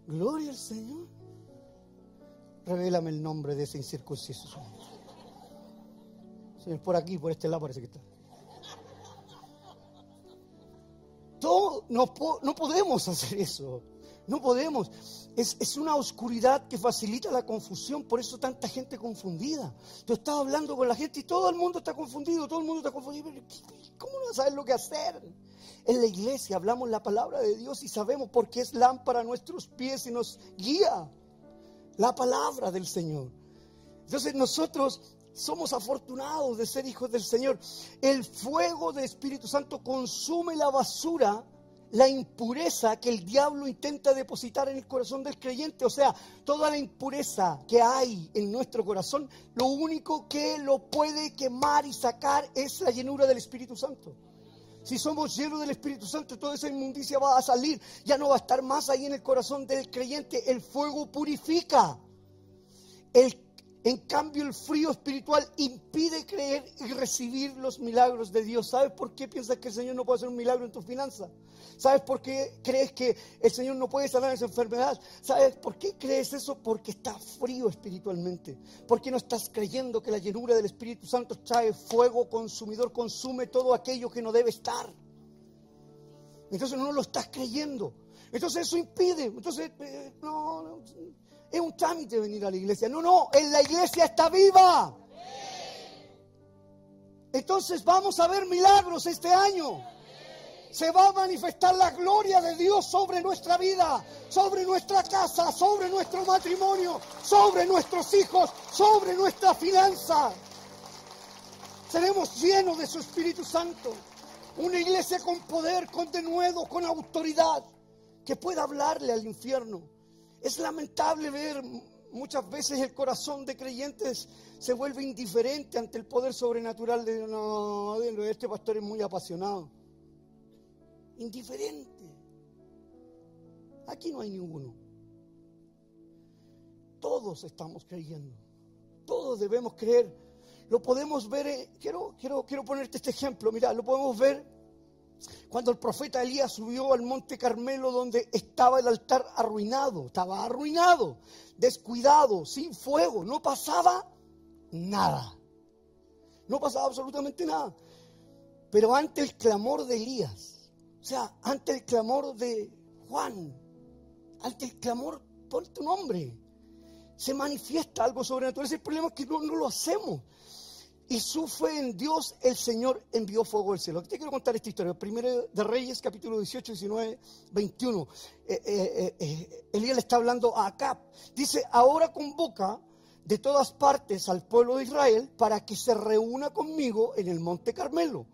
Gloria al Señor. Revélame el nombre de ese incircunciso. Señor, por aquí, por este lado parece que está. Todo, no, no podemos hacer eso. No podemos. Es, una oscuridad que facilita la confusión, por eso tanta gente confundida. Tú estás hablando con la gente y todo el mundo está confundido, todo el mundo está confundido. ¿Cómo no saber lo que hacer? En la iglesia hablamos la palabra de Dios y sabemos por qué es lámpara a nuestros pies y nos guía. La palabra del Señor. Entonces nosotros somos afortunados de ser hijos del Señor. El fuego del Espíritu Santo consume la basura, la impureza que el diablo intenta depositar en el corazón del creyente. O sea, toda la impureza que hay en nuestro corazón, lo único que lo puede quemar y sacar es la llenura del Espíritu Santo. Si somos llenos del Espíritu Santo, toda esa inmundicia va a salir, ya no va a estar más ahí en el corazón del creyente. El fuego purifica. El en cambio, el frío espiritual impide creer y recibir los milagros de Dios. ¿Sabes por qué piensas que el Señor no puede hacer un milagro en tu finanzas? ¿Sabes por qué crees que el Señor no puede sanar esa enfermedad? ¿Sabes por qué crees eso? Porque está frío espiritualmente. Porque no estás creyendo que la llenura del Espíritu Santo trae fuego consumidor, consume todo aquello que no debe estar. Entonces no lo estás creyendo. Entonces eso impide. Entonces, eh, no, no es un trámite venir a la iglesia. No, no, en la iglesia está viva. Entonces vamos a ver milagros este año. Se va a manifestar la gloria de Dios sobre nuestra vida, sobre nuestra casa, sobre nuestro matrimonio, sobre nuestros hijos, sobre nuestra finanza. Seremos llenos de su Espíritu Santo. Una iglesia con poder, con denuedo, con autoridad, que pueda hablarle al infierno es lamentable ver muchas veces el corazón de creyentes se vuelve indiferente ante el poder sobrenatural de no, este pastor es muy apasionado. Indiferente. Aquí no hay ninguno. Todos estamos creyendo. Todos debemos creer. Lo podemos ver, quiero, quiero, quiero ponerte este ejemplo, mira, lo podemos ver cuando el profeta Elías subió al monte Carmelo donde estaba el altar arruinado, estaba arruinado, descuidado, sin fuego, no pasaba nada. No pasaba absolutamente nada. Pero ante el clamor de Elías, o sea, ante el clamor de Juan, ante el clamor por tu nombre, se manifiesta algo sobrenatural. El problema es que no, lo hacemos y su fe en Dios, el Señor envió fuego del cielo. Te quiero contar esta historia. Primero de Reyes, capítulo 18, 19, 21. Elías le está hablando a Acab. Dice, ahora convoca de todas partes al pueblo de Israel para que se reúna conmigo en el monte Carmelo,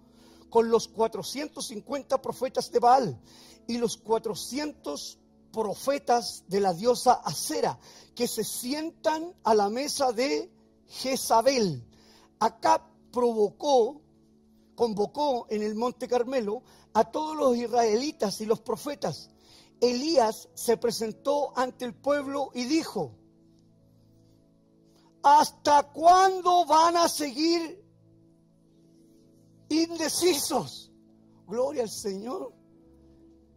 con los 450 profetas de Baal y los 400 profetas de la diosa Acera, que se sientan a la mesa de Jezabel Acá provocó, convocó en el Monte Carmelo a todos los israelitas y los profetas. Elías se presentó ante el pueblo y dijo, ¿hasta cuándo van a seguir indecisos? Gloria al Señor.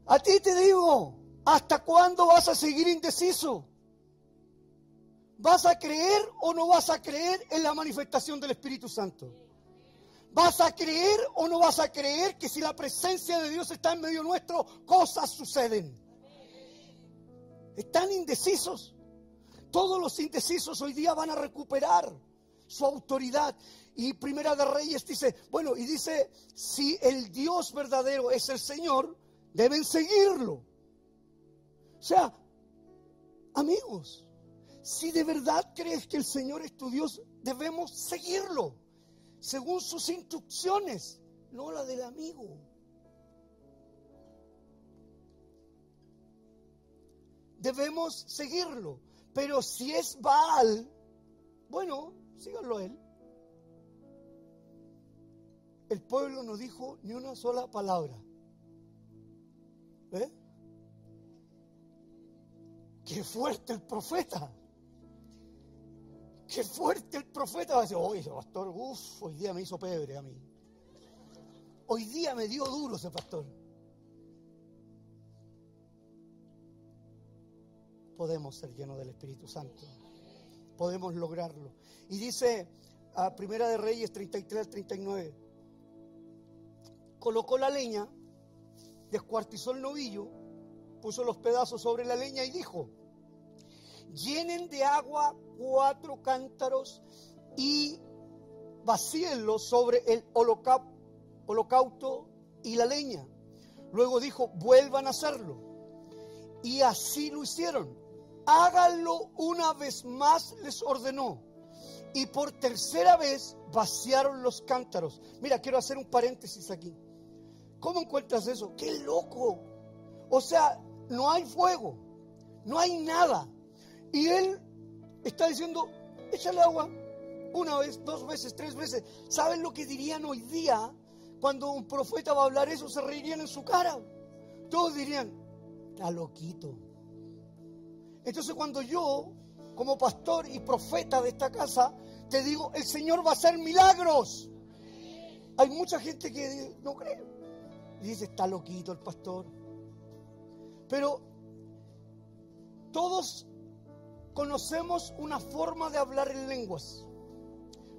A ti te digo, ¿hasta cuándo vas a seguir indeciso? ¿Vas a creer o no vas a creer en la manifestación del Espíritu Santo? ¿Vas a creer o no vas a creer que si la presencia de Dios está en medio nuestro, cosas suceden? Están indecisos. Todos los indecisos hoy día van a recuperar su autoridad. Y Primera de Reyes dice, bueno, y dice, si el Dios verdadero es el Señor, deben seguirlo. O sea, amigos, si de verdad crees que el Señor es tu Dios, debemos seguirlo, según sus instrucciones, no la del amigo. Debemos seguirlo, pero si es Baal, bueno, síganlo él. El pueblo no dijo ni una sola palabra. ¿Eh? Qué fuerte el profeta. qué fuerte el profeta. Va a decir, oye, pastor, uff, hoy día me hizo pebre a mí. Hoy día me dio duro ese pastor. Podemos ser llenos del Espíritu Santo. Podemos lograrlo. Y dice a Primera de Reyes 33 al 39. Colocó la leña, descuartizó el novillo, puso los pedazos sobre la leña y dijo, llenen de agua cuatro cántaros y vacíenlos sobre el holocausto y la leña. Luego dijo, vuelvan a hacerlo. Y así lo hicieron. Háganlo una vez más, les ordenó. Y por tercera vez vaciaron los cántaros. Mira, quiero hacer un paréntesis aquí. ¿Cómo encuentras eso? ¡Qué loco! O sea, no hay fuego, no hay nada. Y él está diciendo, échale agua una vez, dos veces, tres veces. ¿Saben lo que dirían hoy día cuando un profeta va a hablar eso? Se reirían en su cara. Todos dirían, está loquito. Entonces cuando yo, como pastor y profeta de esta casa, te digo, el Señor va a hacer milagros. Hay mucha gente que no cree. Dice, está loquito el pastor. Pero todos conocemos una forma de hablar en lenguas.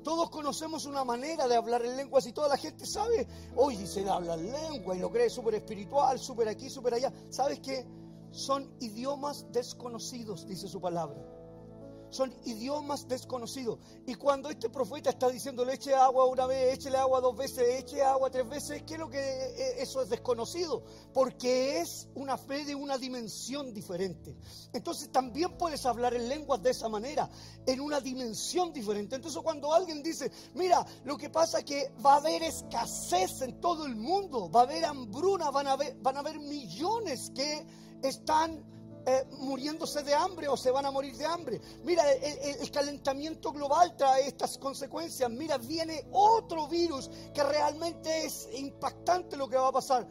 Todos conocemos una manera de hablar en lenguas y toda la gente sabe, hoy se habla en lengua y lo cree súper espiritual, súper aquí, súper allá. ¿Sabes qué? Son idiomas desconocidos, dice su palabra son idiomas desconocidos. Y cuando este profeta está diciendo, le eche agua una vez, échele agua dos veces, eche agua tres veces, ¿qué es lo que eh, eso es desconocido? Porque es una fe de una dimensión diferente. Entonces también puedes hablar en lenguas de esa manera, en una dimensión diferente. Entonces cuando alguien dice, mira, lo que pasa es que va a haber escasez en todo el mundo, va a haber hambruna, van a haber, van a haber millones que están eh, muriéndose de hambre o se van a morir de hambre. Mira, el, calentamiento global trae estas consecuencias. Mira, viene otro virus que realmente es impactante lo que va a pasar.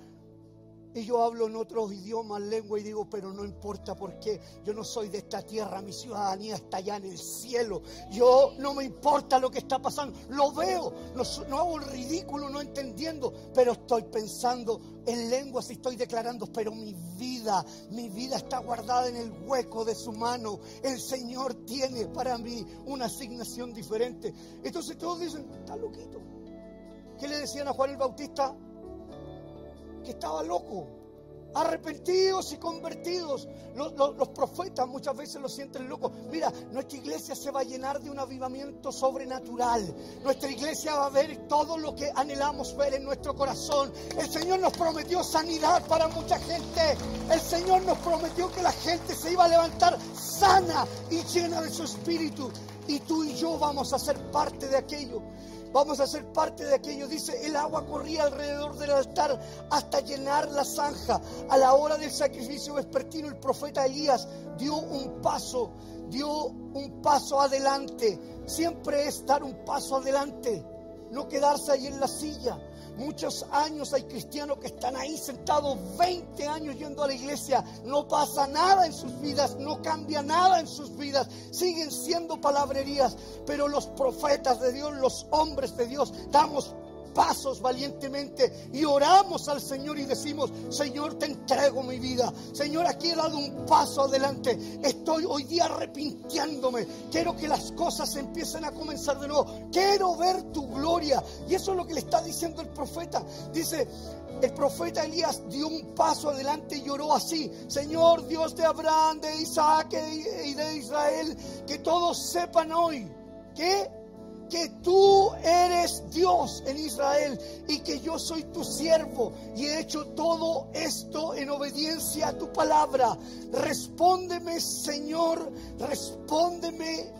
Y yo hablo en otros idiomas, lengua y digo, pero no importa porque yo no soy de esta tierra, mi ciudadanía está allá en el cielo. Yo no me importa lo que está pasando, lo veo, no, no hago el ridículo, no entendiendo, pero estoy pensando en lenguas y estoy declarando, pero mi vida, mi vida está guardada en el hueco de su mano. El Señor tiene para mí una asignación diferente. Entonces todos dicen, está loquito. ¿Qué le decían a Juan el Bautista? Que estaba loco. Arrepentidos y convertidos. Los, profetas muchas veces lo sienten loco. Mira, nuestra iglesia se va a llenar de un avivamiento sobrenatural. Nuestra iglesia va a ver todo lo que anhelamos ver en nuestro corazón. El Señor nos prometió sanidad para mucha gente. El Señor nos prometió que la gente se iba a levantar sana y llena de su espíritu. Y tú y yo vamos a ser parte de aquello. Vamos a ser parte de aquello. Dice, el agua corría alrededor del altar hasta llenar la zanja. A la hora del sacrificio vespertino, el profeta Elías dio un paso, dio un paso adelante. Siempre es dar un paso adelante, no quedarse ahí en la silla. Muchos años hay cristianos que están ahí sentados 20 años yendo a la iglesia. No pasa nada en sus vidas, no cambia nada en sus vidas. Siguen siendo palabrerías. Pero los profetas de Dios, los hombres de Dios, damos pasos valientemente y oramos al Señor y decimos, Señor, te entrego mi vida. Señor, aquí he dado un paso adelante. Estoy hoy día arrepintiéndome. Quiero que las cosas empiecen a comenzar de nuevo. Quiero ver tu gloria. Y eso es lo que le está diciendo el profeta. Dice, el profeta Elías dio un paso adelante y lloró así, Señor Dios de Abraham, de Isaac y de Israel, que todos sepan hoy que que tú eres Dios en Israel y que yo soy tu siervo y he hecho todo esto en obediencia a tu palabra. Respóndeme, Señor, respóndeme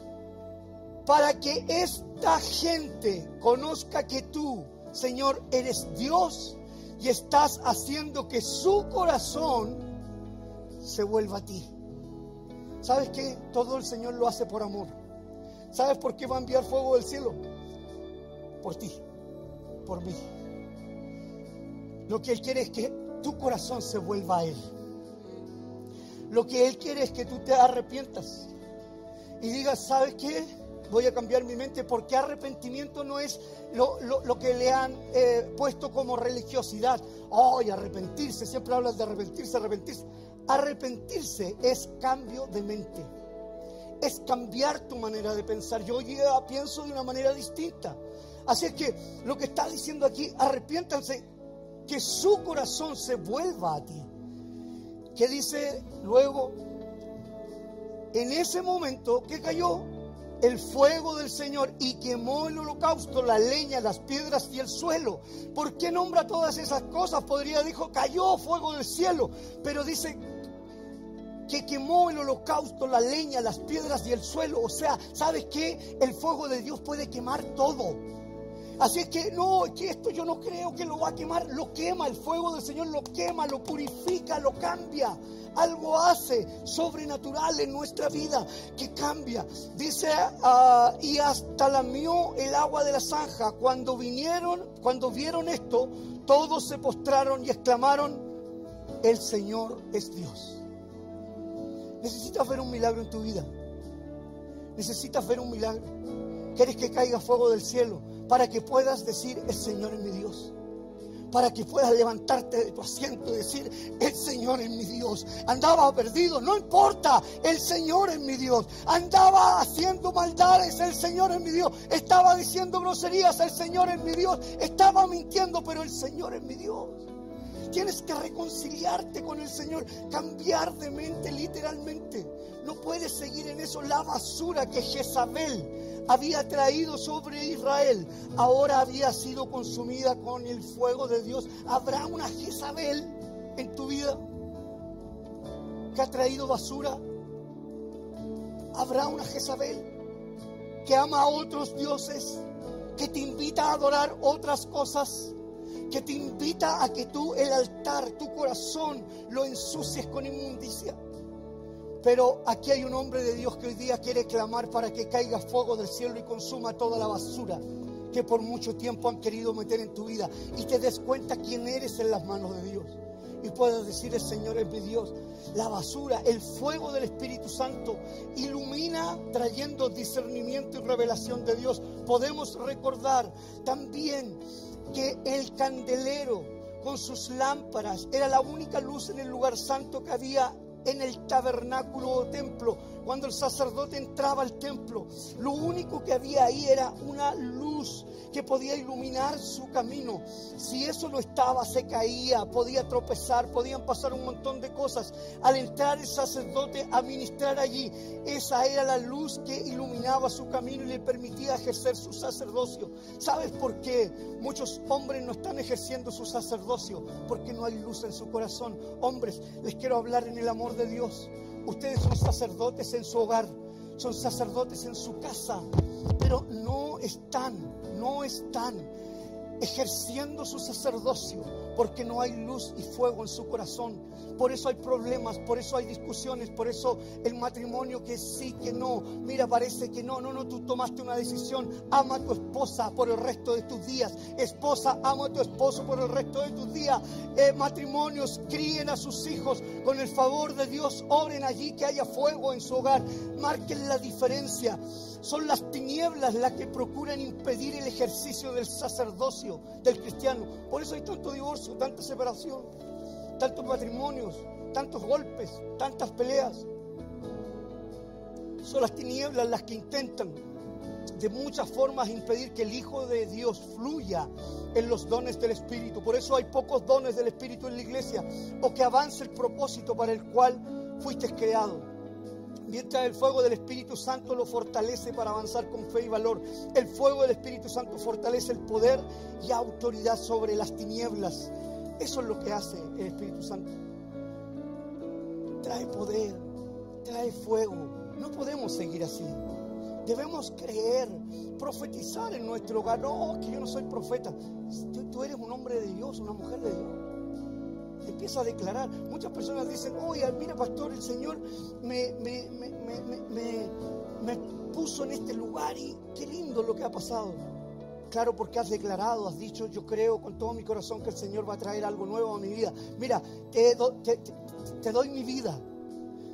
para que esta gente conozca que tú, Señor, eres Dios y estás haciendo que su corazón se vuelva a ti. ¿Sabes qué? Todo el Señor lo hace por amor. ¿Sabes por qué va a enviar fuego del cielo? Por ti, por mí. Lo que Él quiere es que tu corazón se vuelva a Él. Lo que Él quiere es que tú te arrepientas y digas, ¿sabes qué? voy a cambiar mi mente porque arrepentimiento no es lo, que le han eh, puesto como religiosidad. ¡Ay, arrepentirse! Siempre hablas de arrepentirse, arrepentirse. Arrepentirse es cambio de mente. Es cambiar tu manera de pensar. Yo ya pienso de una manera distinta. Así es que lo que está diciendo aquí, arrepiéntanse, que su corazón se vuelva a ti. Que dice luego, en ese momento que cayó el fuego del Señor y quemó el holocausto, la leña, las piedras y el suelo. ¿Por qué nombra todas esas cosas? Podría, dijo, cayó fuego del cielo, pero dice que quemó el holocausto, la leña, las piedras y el suelo. O sea, ¿sabes qué? El fuego de Dios puede quemar todo. Así es que no, que esto yo no creo que lo va a quemar, lo quema, el fuego del Señor lo quema, lo purifica, lo cambia. Algo hace sobrenatural en nuestra vida que cambia. Dice, ah, y hasta lamió el agua de la zanja. Cuando vinieron, cuando vieron esto, todos se postraron y exclamaron, el Señor es Dios. Necesitas ver un milagro en tu vida. Necesitas ver un milagro. ¿Quieres que caiga fuego del cielo? para que puedas decir, el Señor es mi Dios. Para que puedas levantarte de tu asiento y decir, el Señor es mi Dios. Andaba perdido, no importa, el Señor es mi Dios. Andaba haciendo maldades, el Señor es mi Dios. Estaba diciendo groserías, el Señor es mi Dios. Estaba mintiendo, pero el Señor es mi Dios. Tienes que reconciliarte con el Señor, cambiar de mente literalmente. No puedes seguir en eso. La basura que Jezabel había traído sobre Israel ahora había sido consumida con el fuego de Dios. ¿Habrá una Jezabel en tu vida que ha traído basura? ¿Habrá una Jezabel que ama a otros dioses, que te invita a adorar otras cosas? Que te invita a que tú el altar, tu corazón, lo ensucies con inmundicia. Pero aquí hay un hombre de Dios que hoy día quiere clamar para que caiga fuego del cielo y consuma toda la basura que por mucho tiempo han querido meter en tu vida y te des cuenta quién eres en las manos de Dios. Y puedas decir, el Señor es mi Dios. La basura, el fuego del Espíritu Santo ilumina trayendo discernimiento y revelación de Dios. Podemos recordar también que el candelero con sus lámparas era la única luz en el lugar santo que había en el tabernáculo o templo cuando el sacerdote entraba al templo, lo único que había ahí era una luz que podía iluminar su camino. Si eso no estaba, se caía, podía tropezar, podían pasar un montón de cosas. Al entrar el sacerdote a ministrar allí, esa era la luz que iluminaba su camino y le permitía ejercer su sacerdocio. ¿Sabes por qué muchos hombres no están ejerciendo su sacerdocio? Porque no hay luz en su corazón. Hombres, les quiero hablar en el amor de Dios. Ustedes son sacerdotes en su hogar, son sacerdotes en su casa, pero no están, no están ejerciendo su sacerdocio porque no hay luz y fuego en su corazón. Por eso hay problemas, por eso hay discusiones, por eso el matrimonio que sí, que no. Mira, parece que no, no, no, tú tomaste una decisión. Ama a tu esposa por el resto de tus días. Esposa, ama a tu esposo por el resto de tus días. Eh, matrimonios, críen a sus hijos con el favor de Dios. Oren allí que haya fuego en su hogar. Marquen la diferencia. Son las tinieblas las que procuran impedir el ejercicio del sacerdocio del cristiano. Por eso hay tanto divorcio, tanta separación, tantos matrimonios, tantos golpes, tantas peleas. Son las tinieblas las que intentan de muchas formas impedir que el Hijo de Dios fluya en los dones del Espíritu. Por eso hay pocos dones del Espíritu en la iglesia o que avance el propósito para el cual fuiste creado mientras el fuego del Espíritu Santo lo fortalece para avanzar con fe y valor. El fuego del Espíritu Santo fortalece el poder y autoridad sobre las tinieblas. Eso es lo que hace el Espíritu Santo. Trae poder, trae fuego. No podemos seguir así. Debemos creer, profetizar en nuestro hogar. No, que yo no soy profeta. tú eres un hombre de Dios, una mujer de Dios empieza a declarar. Muchas personas dicen, oye, mira pastor, el Señor me, me, me, puso en este lugar y qué lindo lo que ha pasado. Claro, porque has declarado, has dicho, yo creo con todo mi corazón que el Señor va a traer algo nuevo a mi vida. Mira, te, te doy mi vida.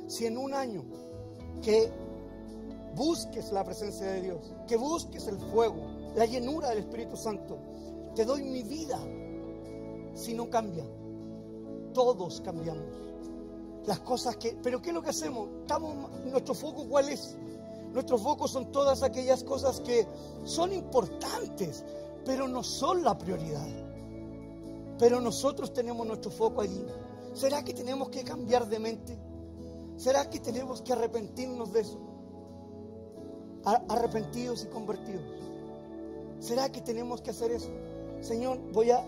Si en un año que busques la presencia de Dios, que busques el fuego, la llenura del Espíritu Santo. Te doy mi vida si no cambia. Todos cambiamos. Las cosas que... Pero ¿qué es lo que hacemos? ¿Nuestro foco cuál es? Nuestros focos son todas aquellas cosas que son importantes, pero no son la prioridad. Pero nosotros tenemos nuestro foco allí. ¿Será que tenemos que cambiar de mente? ¿Será que tenemos que arrepentirnos de eso? Arrepentidos y convertidos. ¿Será que tenemos que hacer eso? Señor, voy a,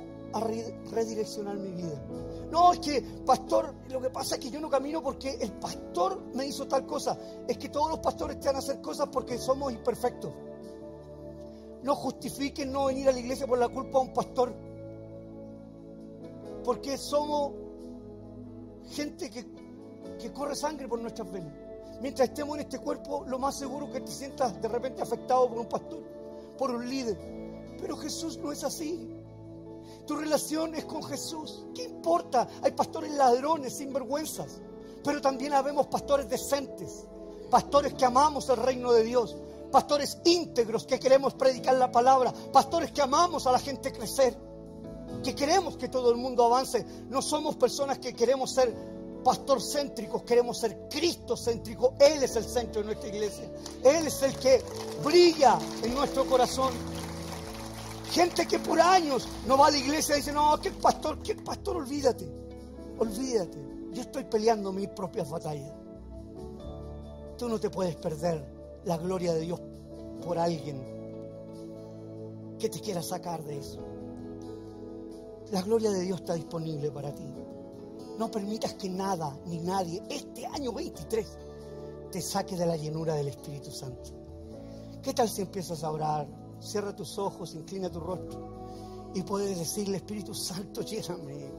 redireccionar mi vida. No, es que, pastor, lo que pasa es que yo no camino porque el pastor me hizo tal cosa. Es que todos los pastores te van a hacer cosas porque somos imperfectos. No justifiquen no venir a la iglesia por la culpa de un pastor. Porque somos gente que, que corre sangre por nuestras venas. Mientras estemos en este cuerpo, lo más seguro que te sientas de repente afectado por un pastor, por un líder. Pero Jesús no es así. Tu relación es con Jesús. ¿Qué importa? Hay pastores ladrones, sinvergüenzas. Pero también habemos pastores decentes, pastores que amamos el reino de Dios, pastores íntegros que queremos predicar la palabra, pastores que amamos a la gente crecer, que queremos que todo el mundo avance. No somos personas que queremos ser pastor céntricos, queremos ser Cristo céntricos. Él es el centro de nuestra iglesia. Él es el que brilla en nuestro corazón. Gente que por años no va a la iglesia y dice, no, que pastor, que pastor, olvídate, olvídate. Yo estoy peleando mis propias batallas. Tú no te puedes perder la gloria de Dios por alguien que te quiera sacar de eso. La gloria de Dios está disponible para ti. No permitas que nada ni nadie este año 23 te saque de la llenura del Espíritu Santo. ¿Qué tal si empiezas a orar? Cierra tus ojos, inclina tu rostro y puedes decirle, Espíritu Santo, lléname,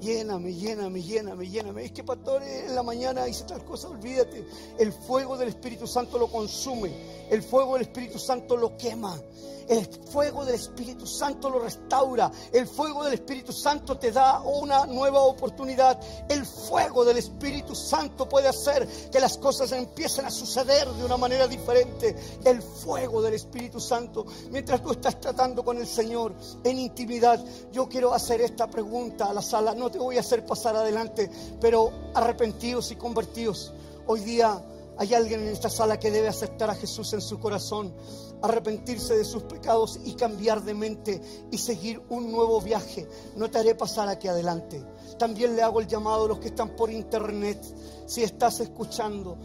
lléname, lléname, lléname, lléname. Es que pastor, en la mañana hice tal cosa, olvídate. El fuego del Espíritu Santo lo consume, el fuego del Espíritu Santo lo quema. El fuego del Espíritu Santo lo restaura. El fuego del Espíritu Santo te da una nueva oportunidad. El fuego del Espíritu Santo puede hacer que las cosas empiecen a suceder de una manera diferente. El fuego del Espíritu Santo. Mientras tú estás tratando con el Señor en intimidad, yo quiero hacer esta pregunta a la sala. No te voy a hacer pasar adelante, pero arrepentidos y convertidos. Hoy día hay alguien en esta sala que debe aceptar a Jesús en su corazón arrepentirse de sus pecados y cambiar de mente y seguir un nuevo viaje. No te haré pasar aquí adelante. También le hago el llamado a los que están por internet. Si estás escuchando,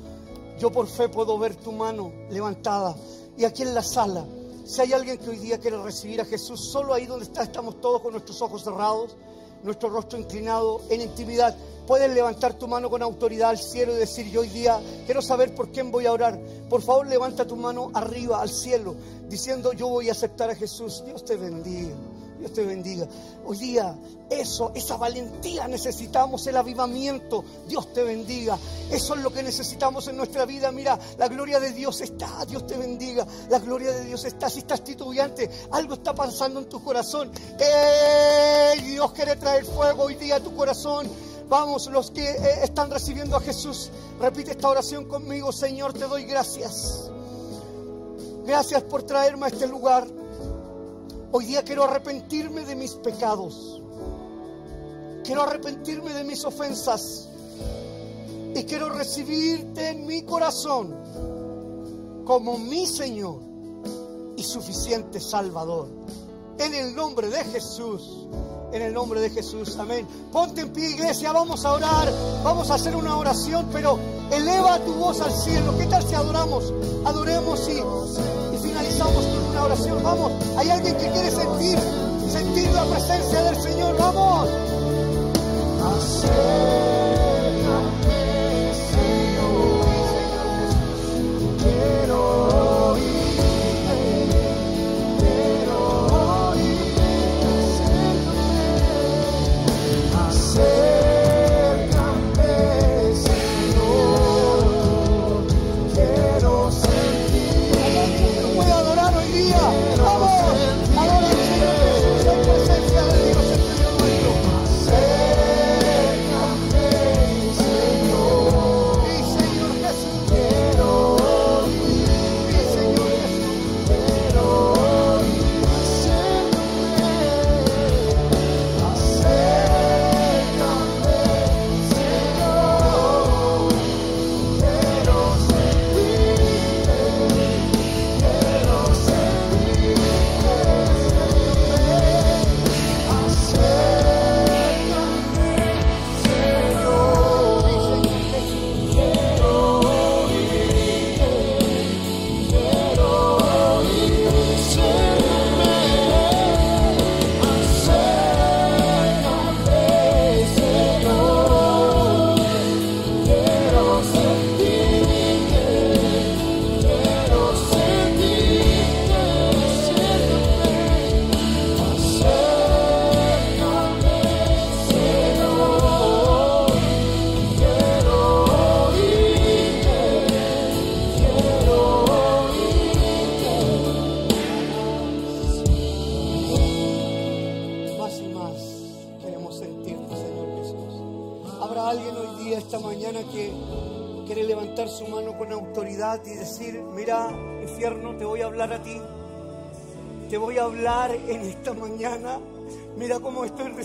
yo por fe puedo ver tu mano levantada. Y aquí en la sala, si hay alguien que hoy día quiere recibir a Jesús, solo ahí donde está estamos todos con nuestros ojos cerrados, nuestro rostro inclinado en intimidad. Puedes levantar tu mano con autoridad al cielo y decir, yo hoy día quiero saber por quién voy a orar. Por favor, levanta tu mano arriba al cielo, diciendo, yo voy a aceptar a Jesús. Dios te bendiga. Dios te bendiga. Hoy día, eso, esa valentía necesitamos, el avivamiento. Dios te bendiga. Eso es lo que necesitamos en nuestra vida. Mira, la gloria de Dios está. Dios te bendiga. La gloria de Dios está. Si estás titubeante, algo está pasando en tu corazón. Dios quiere traer fuego hoy día a tu corazón. Vamos, los que eh, están recibiendo a Jesús, repite esta oración conmigo. Señor, te doy gracias. Gracias por traerme a este lugar. Hoy día quiero arrepentirme de mis pecados. Quiero arrepentirme de mis ofensas. Y quiero recibirte en mi corazón como mi Señor y suficiente Salvador. En el nombre de Jesús en el nombre de Jesús. Amén. Ponte en pie, iglesia, vamos a orar, vamos a hacer una oración, pero eleva tu voz al cielo. ¿Qué tal si adoramos? Adoremos y, y finalizamos con una oración. Vamos, hay alguien que quiere sentir, sentir la presencia del Señor. Vamos.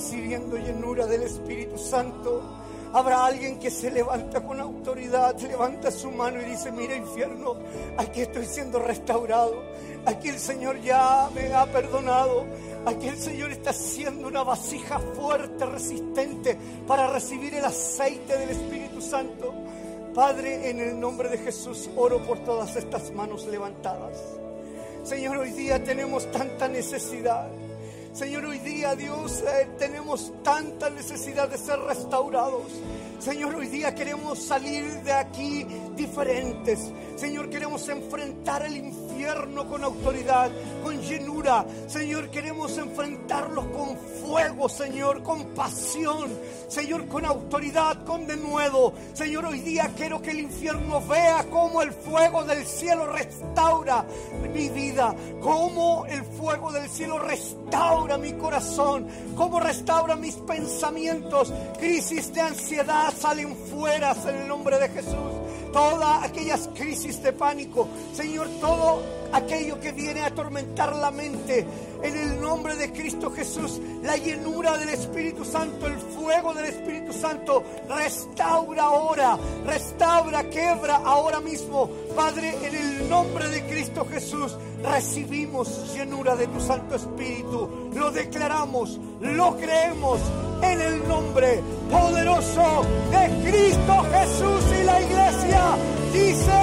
Recibiendo llenura del Espíritu Santo. Habrá alguien que se levanta con autoridad, levanta su mano y dice, mira infierno, aquí estoy siendo restaurado, aquí el Señor ya me ha perdonado, aquí el Señor está haciendo una vasija fuerte, resistente, para recibir el aceite del Espíritu Santo. Padre, en el nombre de Jesús, oro por todas estas manos levantadas. Señor, hoy día tenemos tanta necesidad. Señor, hoy día, Dios, eh, tenemos tanta necesidad de ser restaurados. Señor, hoy día queremos salir de aquí diferentes. Señor, queremos enfrentar el infierno con autoridad, con llenura. Señor, queremos enfrentarlos con fuego, Señor, con pasión. Señor, con autoridad, con denuedo. Señor, hoy día quiero que el infierno vea cómo el fuego del cielo restaura mi vida, cómo el fuego del cielo restaura mi corazón, cómo restaura mis pensamientos. Crisis de ansiedad salen fuera en el nombre de Jesús. Todas aquellas crisis de pánico, Señor, todo aquello que viene a atormentar la mente. En el nombre de Cristo Jesús, la llenura del Espíritu Santo, el fuego del Espíritu Santo, restaura ahora, restaura, quebra ahora mismo. Padre, en el nombre de Cristo Jesús, recibimos llenura de tu Santo Espíritu. Lo declaramos, lo creemos en el nombre poderoso de Cristo Jesús y la iglesia dice.